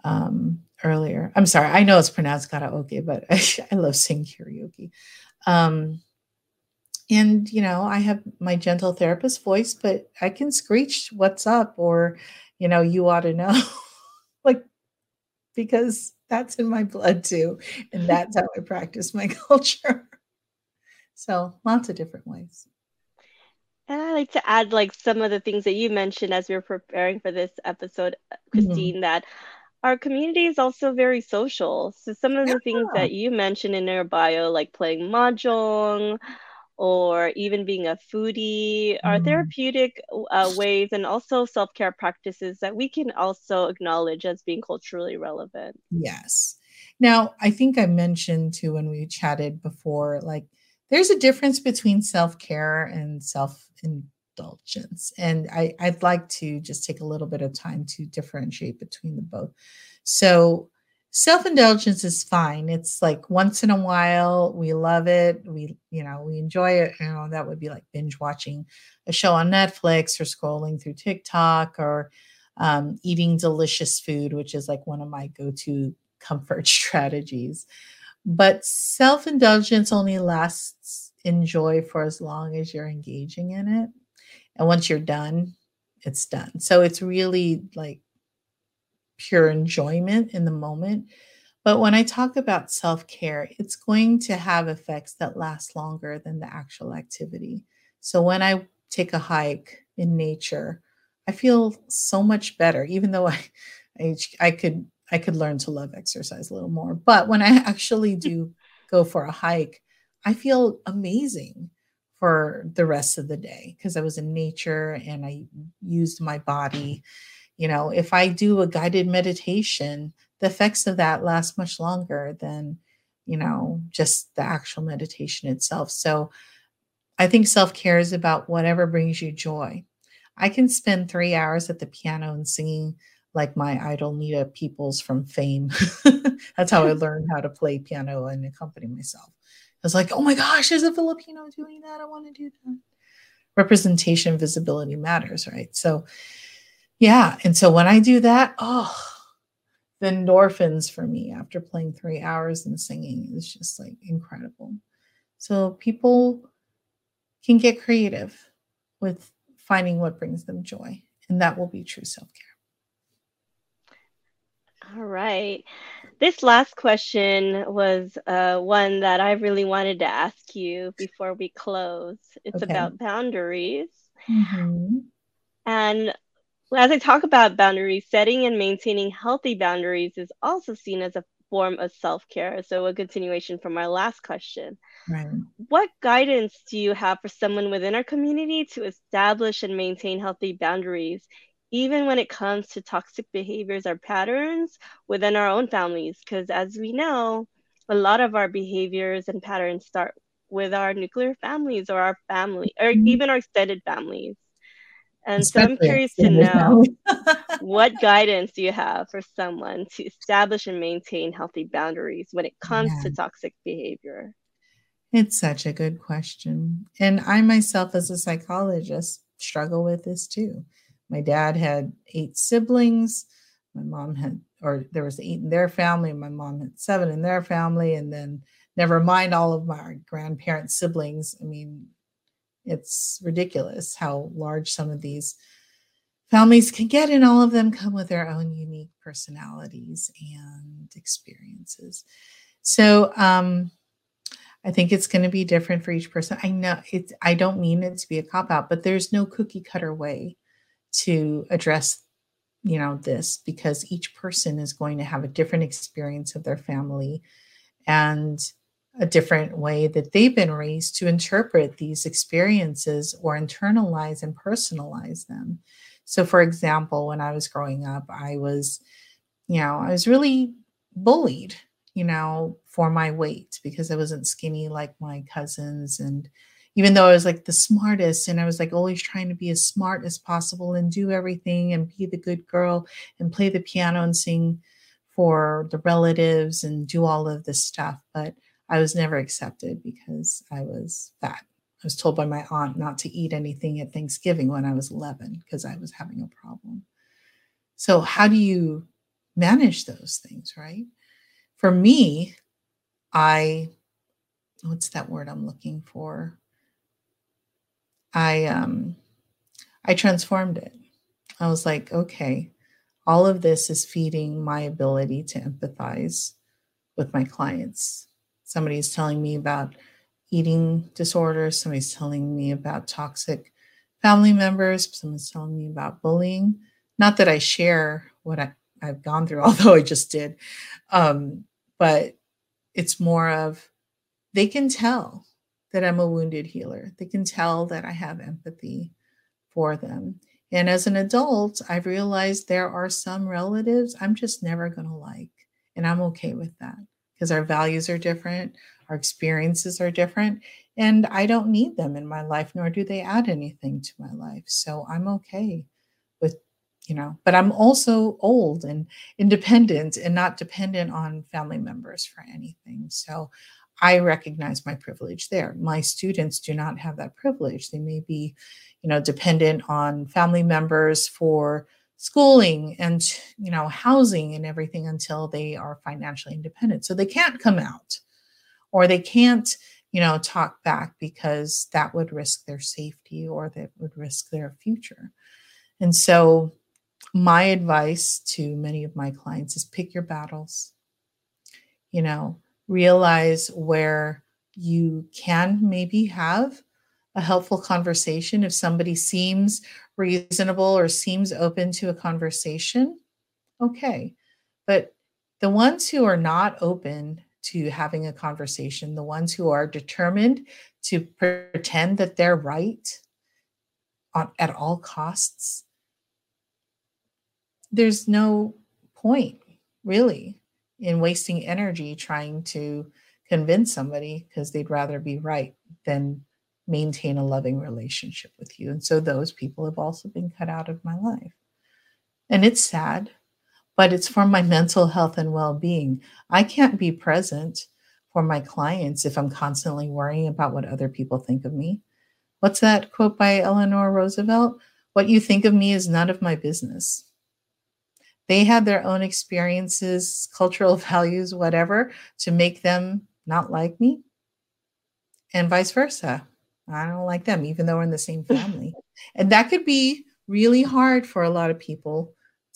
um, earlier. I'm sorry, I know it's pronounced karaoke, but I, I love singing karaoke. Um, and you know, I have my gentle therapist voice, but I can screech "What's up?" or you know, "You ought to know," like because that's in my blood too, and that's how I practice my culture. So lots of different ways. And I like to add like some of the things that you mentioned as we were preparing for this episode, uh, mm-hmm. Christine, mm-hmm. that our community is also very social. So some of the yeah. things that you mentioned in your bio, like playing mahjong or even being a foodie, mm. are therapeutic uh, ways and also self-care practices that we can also acknowledge as being culturally relevant. Yes. Now, I think I mentioned too when we chatted before, like there's a difference between self-care and self-indulgence and I, i'd like to just take a little bit of time to differentiate between the both so self-indulgence is fine it's like once in a while we love it we you know we enjoy it you know that would be like binge watching a show on netflix or scrolling through tiktok or um, eating delicious food which is like one of my go-to comfort strategies but self indulgence only lasts in joy for as long as you're engaging in it. And once you're done, it's done. So it's really like pure enjoyment in the moment. But when I talk about self care, it's going to have effects that last longer than the actual activity. So when I take a hike in nature, I feel so much better, even though I, I, I could I could learn to love exercise a little more. But when I actually do go for a hike, I feel amazing for the rest of the day because I was in nature and I used my body. You know, if I do a guided meditation, the effects of that last much longer than, you know, just the actual meditation itself. So I think self care is about whatever brings you joy. I can spend three hours at the piano and singing like my idol Nita Peeples from Fame. That's how I learned how to play piano and accompany myself. I was like, oh my gosh, there's a Filipino doing that. I want to do that. Representation, visibility matters, right? So, yeah. And so when I do that, oh, the endorphins for me after playing three hours and singing is just like incredible. So people can get creative with finding what brings them joy, and that will be true self care. All right. This last question was uh, one that I really wanted to ask you before we close. It's okay. about boundaries. Mm-hmm. And as I talk about boundaries, setting and maintaining healthy boundaries is also seen as a form of self care. So, a continuation from our last question. Right. What guidance do you have for someone within our community to establish and maintain healthy boundaries even when it comes to toxic behaviors or patterns within our own families. Because as we know, a lot of our behaviors and patterns start with our nuclear families or our family or mm-hmm. even our extended families. And Especially so I'm curious to know what guidance do you have for someone to establish and maintain healthy boundaries when it comes yeah. to toxic behavior? It's such a good question. And I myself, as a psychologist, struggle with this too. My dad had eight siblings. My mom had, or there was eight in their family. My mom had seven in their family. And then, never mind all of my grandparents' siblings. I mean, it's ridiculous how large some of these families can get, and all of them come with their own unique personalities and experiences. So, um, I think it's going to be different for each person. I know it's, I don't mean it to be a cop out, but there's no cookie cutter way to address you know this because each person is going to have a different experience of their family and a different way that they've been raised to interpret these experiences or internalize and personalize them. So, for example, when I was growing up, I was, you know, I was really bullied, you know, for my weight because I wasn't skinny like my cousins. And even though I was like the smartest and I was like always trying to be as smart as possible and do everything and be the good girl and play the piano and sing for the relatives and do all of this stuff. But I was never accepted because I was fat. I was told by my aunt not to eat anything at Thanksgiving when I was 11 because I was having a problem. So, how do you manage those things, right? For me, I, what's that word I'm looking for? I, um, I transformed it. I was like, okay, all of this is feeding my ability to empathize with my clients somebody's telling me about eating disorders, somebody's telling me about toxic family members, someone's telling me about bullying. Not that I share what I, have gone through, although I just did. Um, but it's more of they can tell that I'm a wounded healer. They can tell that I have empathy for them. And as an adult, I've realized there are some relatives I'm just never going to like. And I'm okay with that because our values are different, our experiences are different, and I don't need them in my life, nor do they add anything to my life. So I'm okay with, you know, but I'm also old and independent and not dependent on family members for anything. So I recognize my privilege there. My students do not have that privilege. They may be, you know, dependent on family members for schooling and you know housing and everything until they are financially independent. So they can't come out or they can't you know talk back because that would risk their safety or that would risk their future. And so my advice to many of my clients is pick your battles you know realize where you can maybe have a helpful conversation. If somebody seems reasonable or seems open to a conversation, okay. But the ones who are not open to having a conversation, the ones who are determined to pretend that they're right on, at all costs, there's no point really in wasting energy trying to convince somebody because they'd rather be right than maintain a loving relationship with you. And so those people have also been cut out of my life. And it's sad, but it's for my mental health and well being. I can't be present for my clients if I'm constantly worrying about what other people think of me. What's that quote by Eleanor Roosevelt? What you think of me is none of my business. They had their own experiences, cultural values, whatever, to make them not like me, and vice versa. I don't like them, even though we're in the same family. and that could be really hard for a lot of people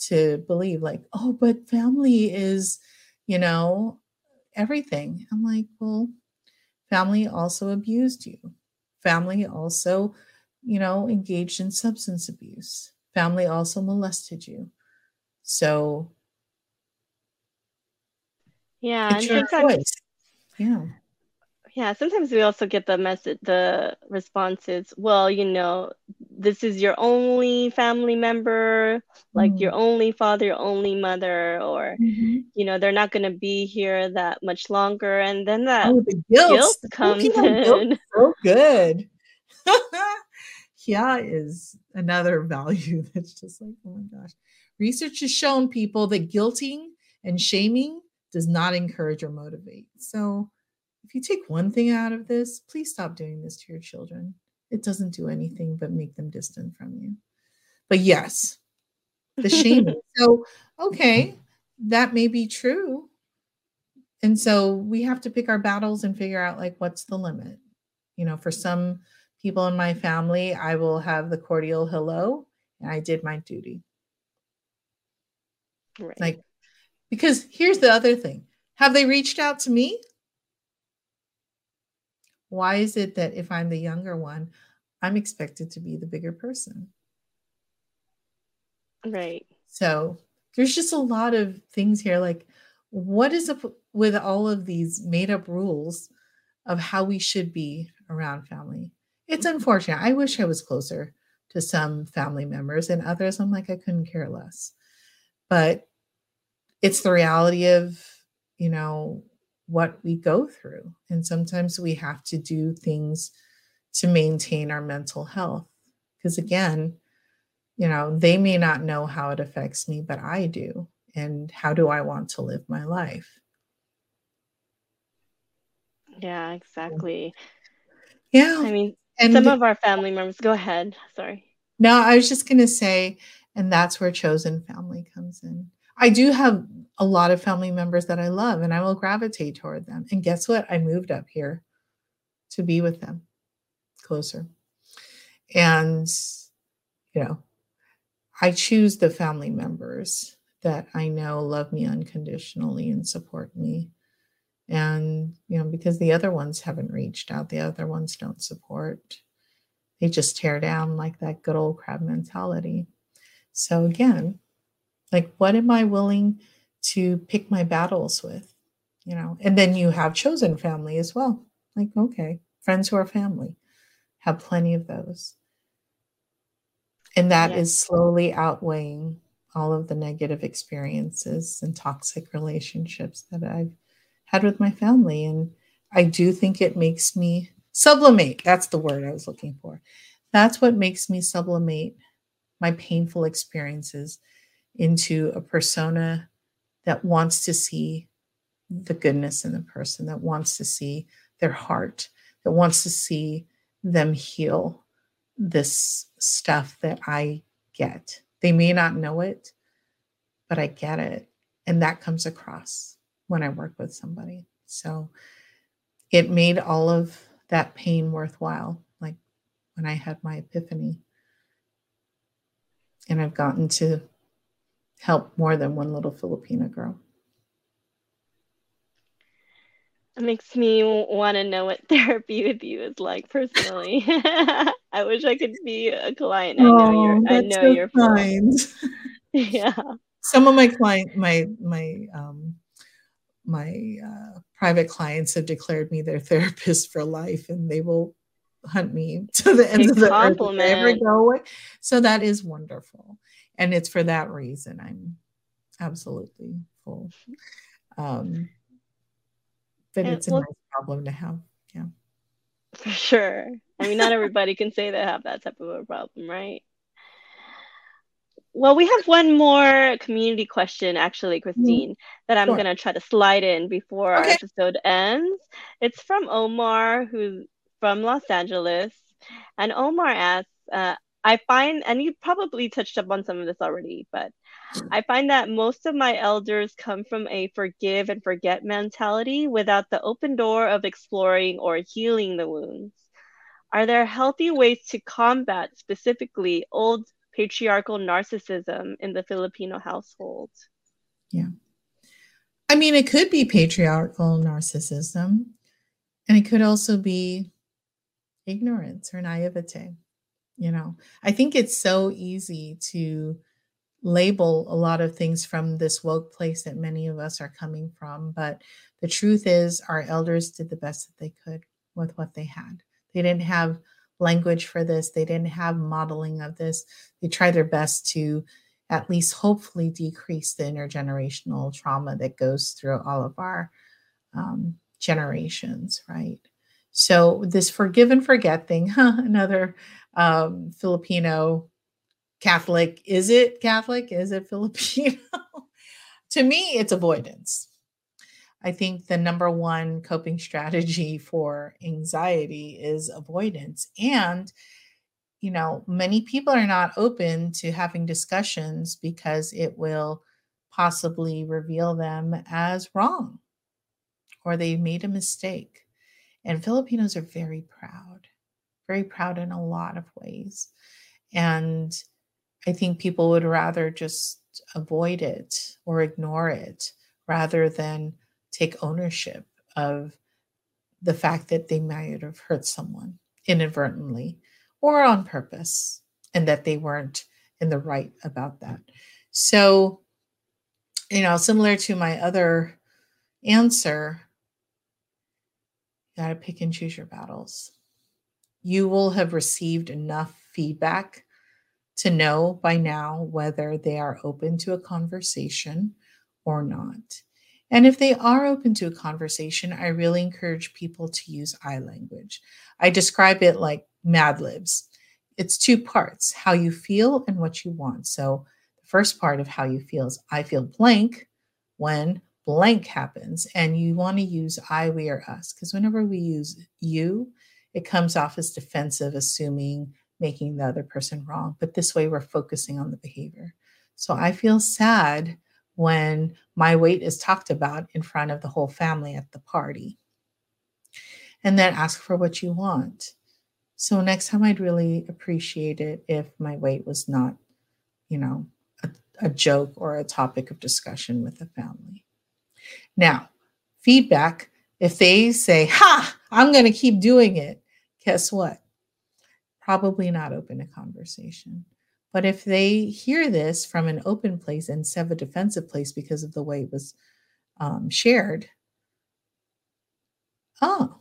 to believe, like, oh, but family is, you know, everything. I'm like, well, family also abused you. Family also, you know, engaged in substance abuse. Family also molested you. So, yeah, it's your choice. Yeah yeah sometimes we also get the message the responses well you know this is your only family member like mm. your only father your only mother or mm-hmm. you know they're not going to be here that much longer. And then that oh, the guilt, guilt comes in guilt so good? Yeah is another value that's just like oh my gosh. Research has shown people that guilting and shaming does not encourage or motivate. So if you take one thing out of this, please stop doing this to your children. It doesn't do anything but make them distant from you. But yes, the shame. so, okay, that may be true. And so we have to pick our battles and figure out like what's the limit. You know, for some people in my family, I will have the cordial hello and I did my duty. Right. Like, because here's the other thing have they reached out to me? Why is it that if I'm the younger one, I'm expected to be the bigger person? Right. So there's just a lot of things here. Like, what is up with all of these made up rules of how we should be around family. It's mm-hmm. unfortunate. I wish I was closer to some family members and others I'm like I couldn't care less. But it's the reality of, you know, what we go through. And sometimes we have to do things to maintain our mental health. Because again, you know, they may not know how it affects me, but I do. And how do I want to live my life? Yeah, exactly. Yeah. I mean, and some of our family members, go ahead. Sorry. No, I was just going to say, and that's where chosen family comes in. I do have a lot of family members that I love and I will gravitate toward them. And guess what? I moved up here to be with them closer. And, you know, I choose the family members that I know love me unconditionally and support me. And, you know, because the other ones haven't reached out, the other ones don't support. They just tear down like that good old crab mentality. So, again, like, what am I willing to pick my battles with? You know, and then you have chosen family as well. Like, okay, friends who are family, have plenty of those. And that yes. is slowly outweighing all of the negative experiences and toxic relationships that I've had with my family. And I do think it makes me sublimate. That's the word I was looking for. That's what makes me sublimate my painful experiences into a persona that wants to see the goodness in the person, that wants to see their heart, that wants to see them heal this stuff that I get. They may not know it, but I get it. And that comes across when I work with somebody. So it made all of that pain worthwhile, like when I had my epiphany. And I've gotten to help more than one little Filipina girl. It makes me want to know what therapy with you is like personally. I wish I could be a client. I know oh, you're I know so you're kind. yeah. Some of my client my my um my uh, private clients have declared me their therapist for life and they will hunt me to the ends of the compliment. earth if ever go away. So that is wonderful and it's for that reason I'm absolutely full. Um, but it's a well, nice problem to have. Yeah. For sure. I mean, not everybody can say they have that type of a problem, right? Well, we have one more community question, actually, mm-hmm. Christine, mm-hmm. that I'm sure. going to try to slide in before okay. our episode ends. It's from Omar, who's from Los Angeles. And Omar asks, uh, I find, and you probably touched up on some of this already, but I find that most of my elders come from a forgive and forget mentality without the open door of exploring or healing the wounds. Are there healthy ways to combat specifically old patriarchal narcissism in the Filipino household? Yeah. I mean, it could be patriarchal narcissism, and it could also be ignorance or naivete you know i think it's so easy to label a lot of things from this woke place that many of us are coming from but the truth is our elders did the best that they could with what they had. They didn't have language for this. They didn't have modeling of this. They tried their best to at least hopefully decrease the intergenerational trauma that goes through all of our um, generations right so this forgive and forget thing huh, another um, Filipino Catholic. Is it Catholic? Is it Filipino? to me, it's avoidance. I think the number one coping strategy for anxiety is avoidance. And, you know, many people are not open to having discussions because it will possibly reveal them as wrong or they made a mistake. And Filipinos are very proud very proud in a lot of ways. And I think people would rather just avoid it or ignore it rather than take ownership of the fact that they might have hurt someone inadvertently or on purpose and that they weren't in the right about that. So, you know, similar to my other answer, You got to pick and choose your battles. You will have received enough feedback to know by now whether they are open to a conversation or not. And if they are open to a conversation, I really encourage people to use I language. I describe it like Mad Libs. It's two parts how you feel and what you want. So, the first part of how you feel is I feel blank when blank happens. And you want to use I, we, or us because whenever we use you, it comes off as defensive, assuming, making the other person wrong. But this way, we're focusing on the behavior. So, I feel sad when my weight is talked about in front of the whole family at the party. And then ask for what you want. So next time I'd really appreciate it if my weight was not, you know, a, a joke or a topic of discussion with the family. Now, feedback, if they say, ha, I'm going to keep doing it, guess what? Probably not open a conversation. But if they hear this from an open place instead of a defensive place because of the way it was um, shared, oh,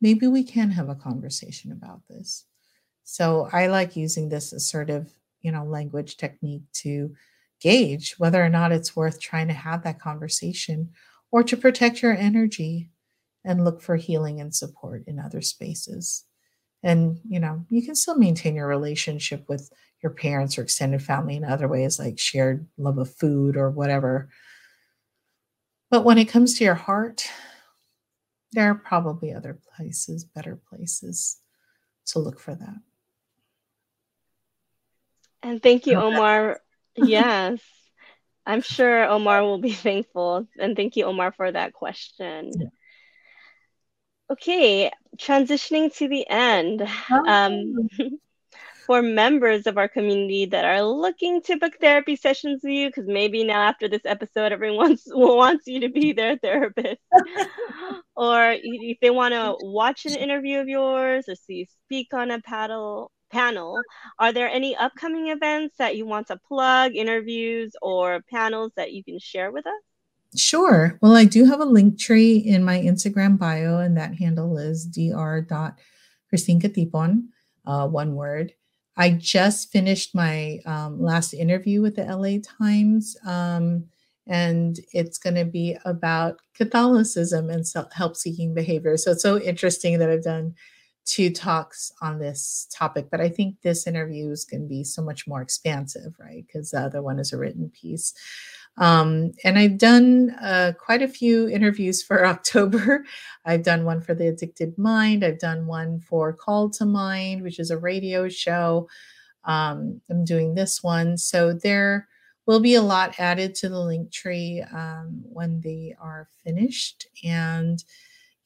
maybe we can have a conversation about this. So I like using this assertive, you know, language technique to gauge whether or not it's worth trying to have that conversation or to protect your energy and look for healing and support in other spaces. And, you know, you can still maintain your relationship with your parents or extended family in other ways, like shared love of food or whatever. But when it comes to your heart, there are probably other places, better places to look for that. And thank you, Omar. Yes. I'm sure Omar will be thankful. And thank you, Omar, for that question. Yeah. Okay, transitioning to the end. Um, for members of our community that are looking to book therapy sessions with you, because maybe now after this episode, everyone wants, wants you to be their therapist, or if they want to watch an interview of yours or see you speak on a paddle panel, are there any upcoming events that you want to plug, interviews, or panels that you can share with us? Sure. Well, I do have a link tree in my Instagram bio, and that handle is dr.christine uh, one word. I just finished my um, last interview with the LA Times, um, and it's going to be about Catholicism and self- help seeking behavior. So it's so interesting that I've done two talks on this topic, but I think this interview is going to be so much more expansive, right? Because the other one is a written piece. Um, and I've done uh, quite a few interviews for October. I've done one for The Addicted Mind. I've done one for Call to Mind, which is a radio show. Um, I'm doing this one. So there will be a lot added to the link tree um, when they are finished. And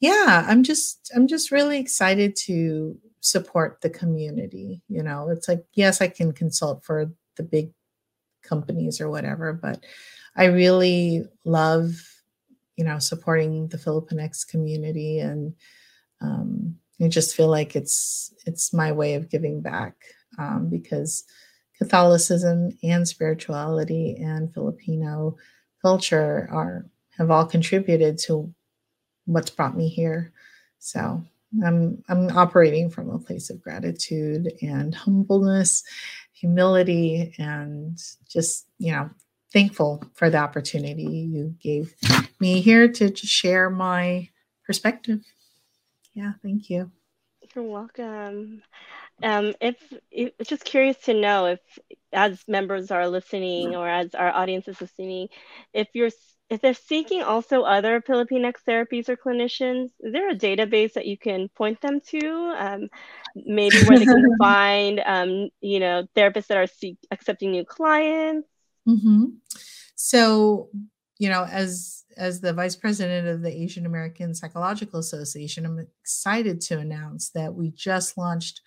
yeah, I'm just I'm just really excited to support the community. You know, it's like yes, I can consult for the big companies or whatever, but I really love, you know, supporting the Filipinx community, and um, I just feel like it's it's my way of giving back um, because Catholicism and spirituality and Filipino culture are have all contributed to what's brought me here. So I'm I'm operating from a place of gratitude and humbleness, humility, and just you know thankful for the opportunity you gave me here to just share my perspective. Yeah, thank you. You're welcome. Um, if, if just curious to know if, as members are listening or as our audience is listening, if you're if they're seeking also other Filipinx therapies or clinicians, is there a database that you can point them to? Um, maybe where they can find, um, you know, therapists that are seek- accepting new clients Mm-hmm. So, you know, as as the vice president of the Asian American Psychological Association, I'm excited to announce that we just launched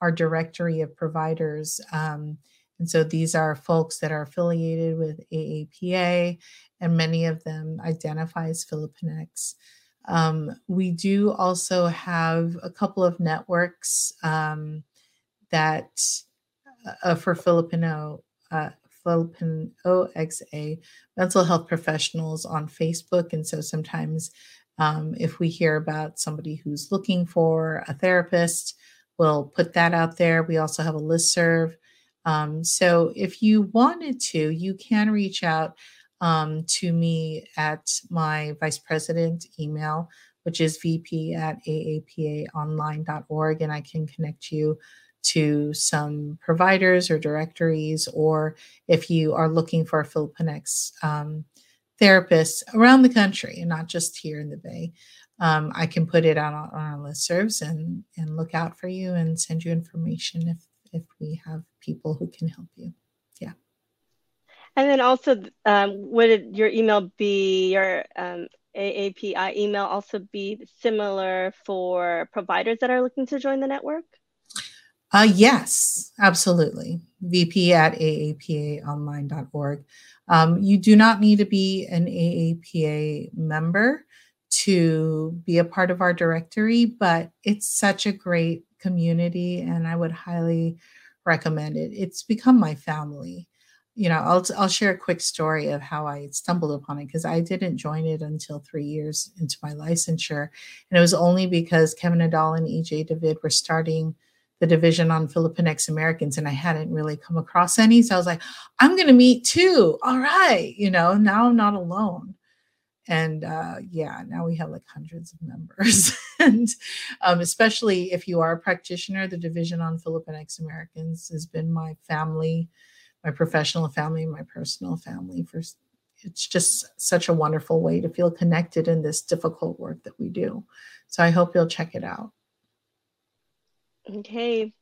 our directory of providers. Um, and so these are folks that are affiliated with AAPA, and many of them identify as Filipinx. Um, we do also have a couple of networks um, that uh, for Filipino uh, Philippine OXA mental health professionals on Facebook. And so sometimes Um, if we hear about somebody who's looking for a therapist, we'll put that out there. We also have a list serve. Um, so if you wanted to, you can reach out um, to me at my vice president email, which is vp at aapaonline.org, and I can connect you to some providers or directories, or if you are looking for a Filipinx um, therapists around the country and not just here in the Bay, um, I can put it on, on our listservs and, and look out for you and send you information if, if we have people who can help you. Yeah. And then also, um, would your email be your um, AAPI email also be similar for providers that are looking to join the network? Uh, yes, absolutely. VP at aapaonline.org. Um, you do not need to be an AAPA member to be a part of our directory, but it's such a great community and I would highly recommend it. It's become my family. You know, I'll I'll share a quick story of how I stumbled upon it because I didn't join it until three years into my licensure, and it was only because Kevin Nadal and EJ David were starting the division on Filipinx Americans, and I hadn't really come across any. So I was like, I'm going to meet two. All right, you know, now I'm not alone. And uh, yeah, now we have like hundreds of members. and um, especially if you are a practitioner, the division on Filipinx Americans has been my family, my professional family, my personal family for it's just such a wonderful way to feel connected in this difficult work that we do. So I hope you'll check it out. Okay.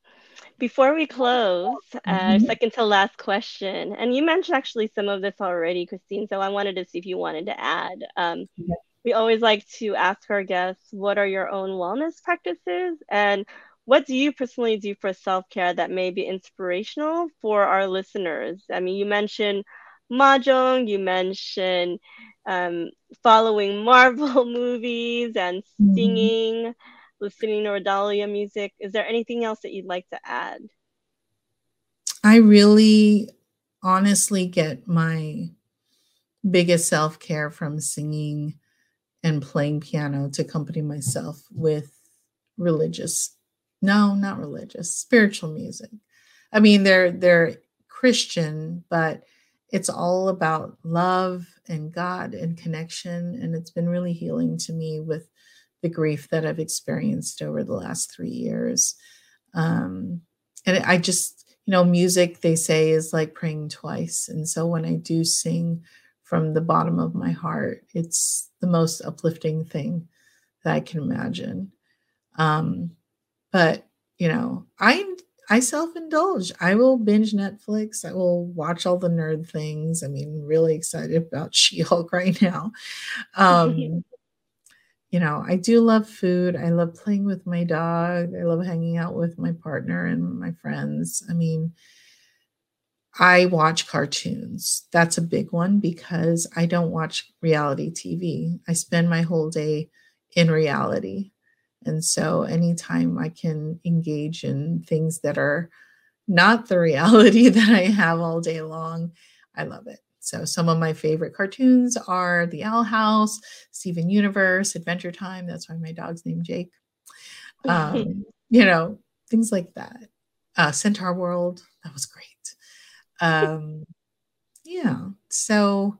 Before we close, uh, mm-hmm. second to last question, and you mentioned actually some of this already, Christine. So I wanted to see if you wanted to add. Um, yeah. We always like to ask our guests, "What are your own wellness practices?" and what do you personally do for self care that may be inspirational for our listeners? I mean, you mentioned mahjong, you mentioned um, following Marvel movies and mm-hmm. singing. Mm-hmm listening to rondalla music. Is there anything else that you'd like to add? I really honestly get my biggest self care from singing and playing piano to accompany myself with religious, no, not religious, spiritual music. I mean, they're they're Christian, but it's all about love and God and connection. And it's been really healing to me with the grief that I've experienced over the last three years. Um, and I just, you know, music they say is like praying twice. And so when I do sing from the bottom of my heart, it's the most uplifting thing that I can imagine. Um, but you know, I I self-indulge. I will binge Netflix. I will watch all the nerd things. I mean, really excited about She-Hulk right now. Um, you know, I do love food. I love playing with my dog. I love hanging out with my partner and my friends. I mean, I watch cartoons. That's a big one because I don't watch reality TV. I spend my whole day in reality. And so anytime I can engage in things that are not the reality that I have all day long, I love it. So some of my favorite cartoons are The Owl House, Steven Universe, Adventure Time. That's why my dog's named Jake. Um, you know, things like that. Uh, Centaur World, that was great. Um, yeah. So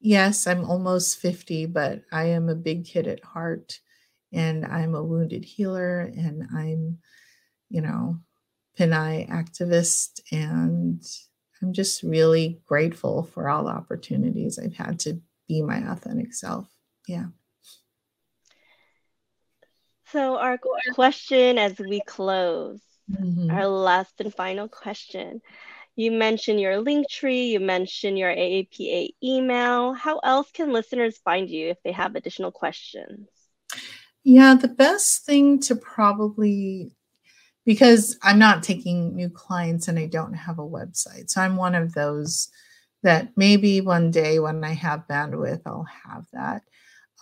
yes, I'm almost 50, but I am a big kid at heart and I'm a wounded healer and I'm, you know, Pinay activist and I'm just really grateful for all the opportunities I've had to be my authentic self. Yeah. So, our question as we close, mm-hmm. our last and final question. You mentioned your link tree, you mentioned your AAPA email. How else can listeners find you if they have additional questions? Yeah, the best thing to probably because I'm not taking new clients and I don't have a website. So I'm one of those that maybe one day when I have bandwidth, I'll have that.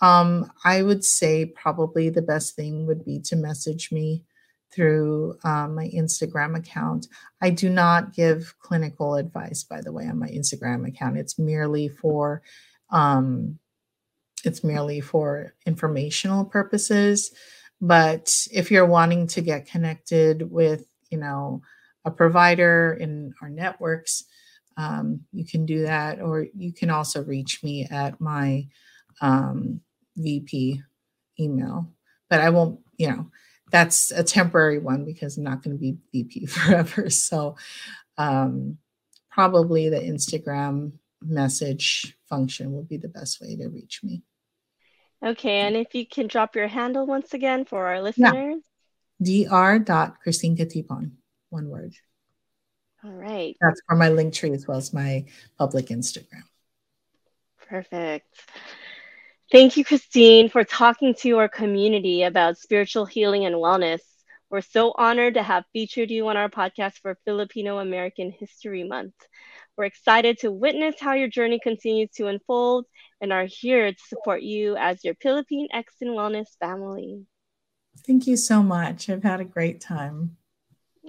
Um, I would say probably the best thing would be to message me through um, my Instagram account. I do not give clinical advice, by the way, on my Instagram account. It's merely for um, it's merely for informational purposes. But if you're wanting to get connected with, you know, a provider in our networks, um, you can do that. Or you can also reach me at my um, VP email. But I won't, you know, that's a temporary one because I'm not going to be VP forever. So um, probably the Instagram message function would be the best way to reach me. Okay, and if you can drop your handle once again for our listeners. Yeah. Dr. Christine Catipon, one word. All right. That's for my link tree as well as my public Instagram. Perfect. Thank you, Christine, for talking to our community about spiritual healing and wellness. We're so honored to have featured you on our podcast for Filipino American History Month. We're excited to witness how your journey continues to unfold and are here to support you as your Pilipinx and Wellness family. Thank you so much. I've had a great time.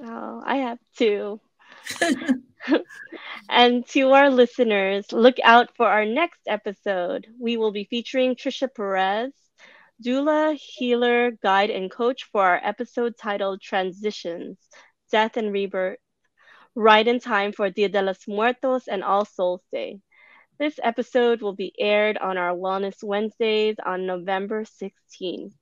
Oh, I have too. and to our listeners, look out for our next episode. We will be featuring Trisha Perez, doula, healer, guide, and coach for our episode titled Transitions Death and Rebirth, right in time for Dia de los Muertos and All Souls Day. This episode will be aired on our Wellness Wednesdays on November 16.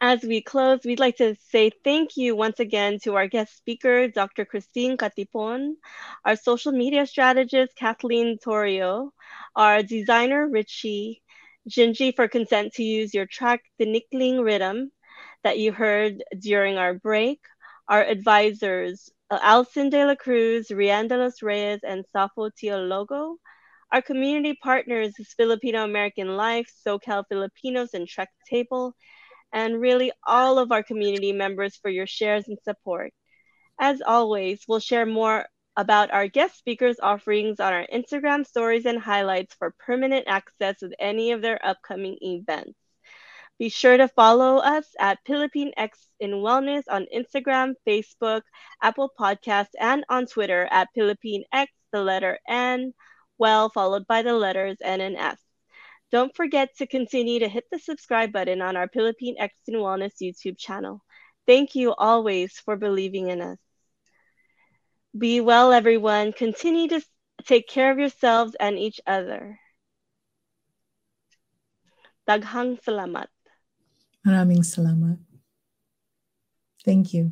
As we close, we'd like to say thank you once again to our guest speaker, Dr. Christine Catipon, our social media strategist, Kathleen Torio, our designer, Ritchie, Gingee for consent to use your track, Tinikling Riddim, that you heard during our break, our advisors, Uh, Alcin de la Cruz, Rian de los Reyes, and Safo Teologo. Our community partners is Filipino American Life, SoCal Filipinos, and Trek Table and really all of our community members for your shares and support. As always, we'll share more about our guest speakers' offerings on our Instagram stories and highlights for permanent access with any of their upcoming events. Be sure to follow us at Pilipinx in Wellness on Instagram, Facebook, Apple Podcasts, and on Twitter at Pilipinx, the letter N, well, followed by the letters N and S. Don't forget to continue to hit the subscribe button on our Pilipinx in Wellness YouTube channel. Thank you always for believing in us. Be well, everyone. Continue to take care of yourselves and each other. Daghang salamat. Maraming salamat. Thank you.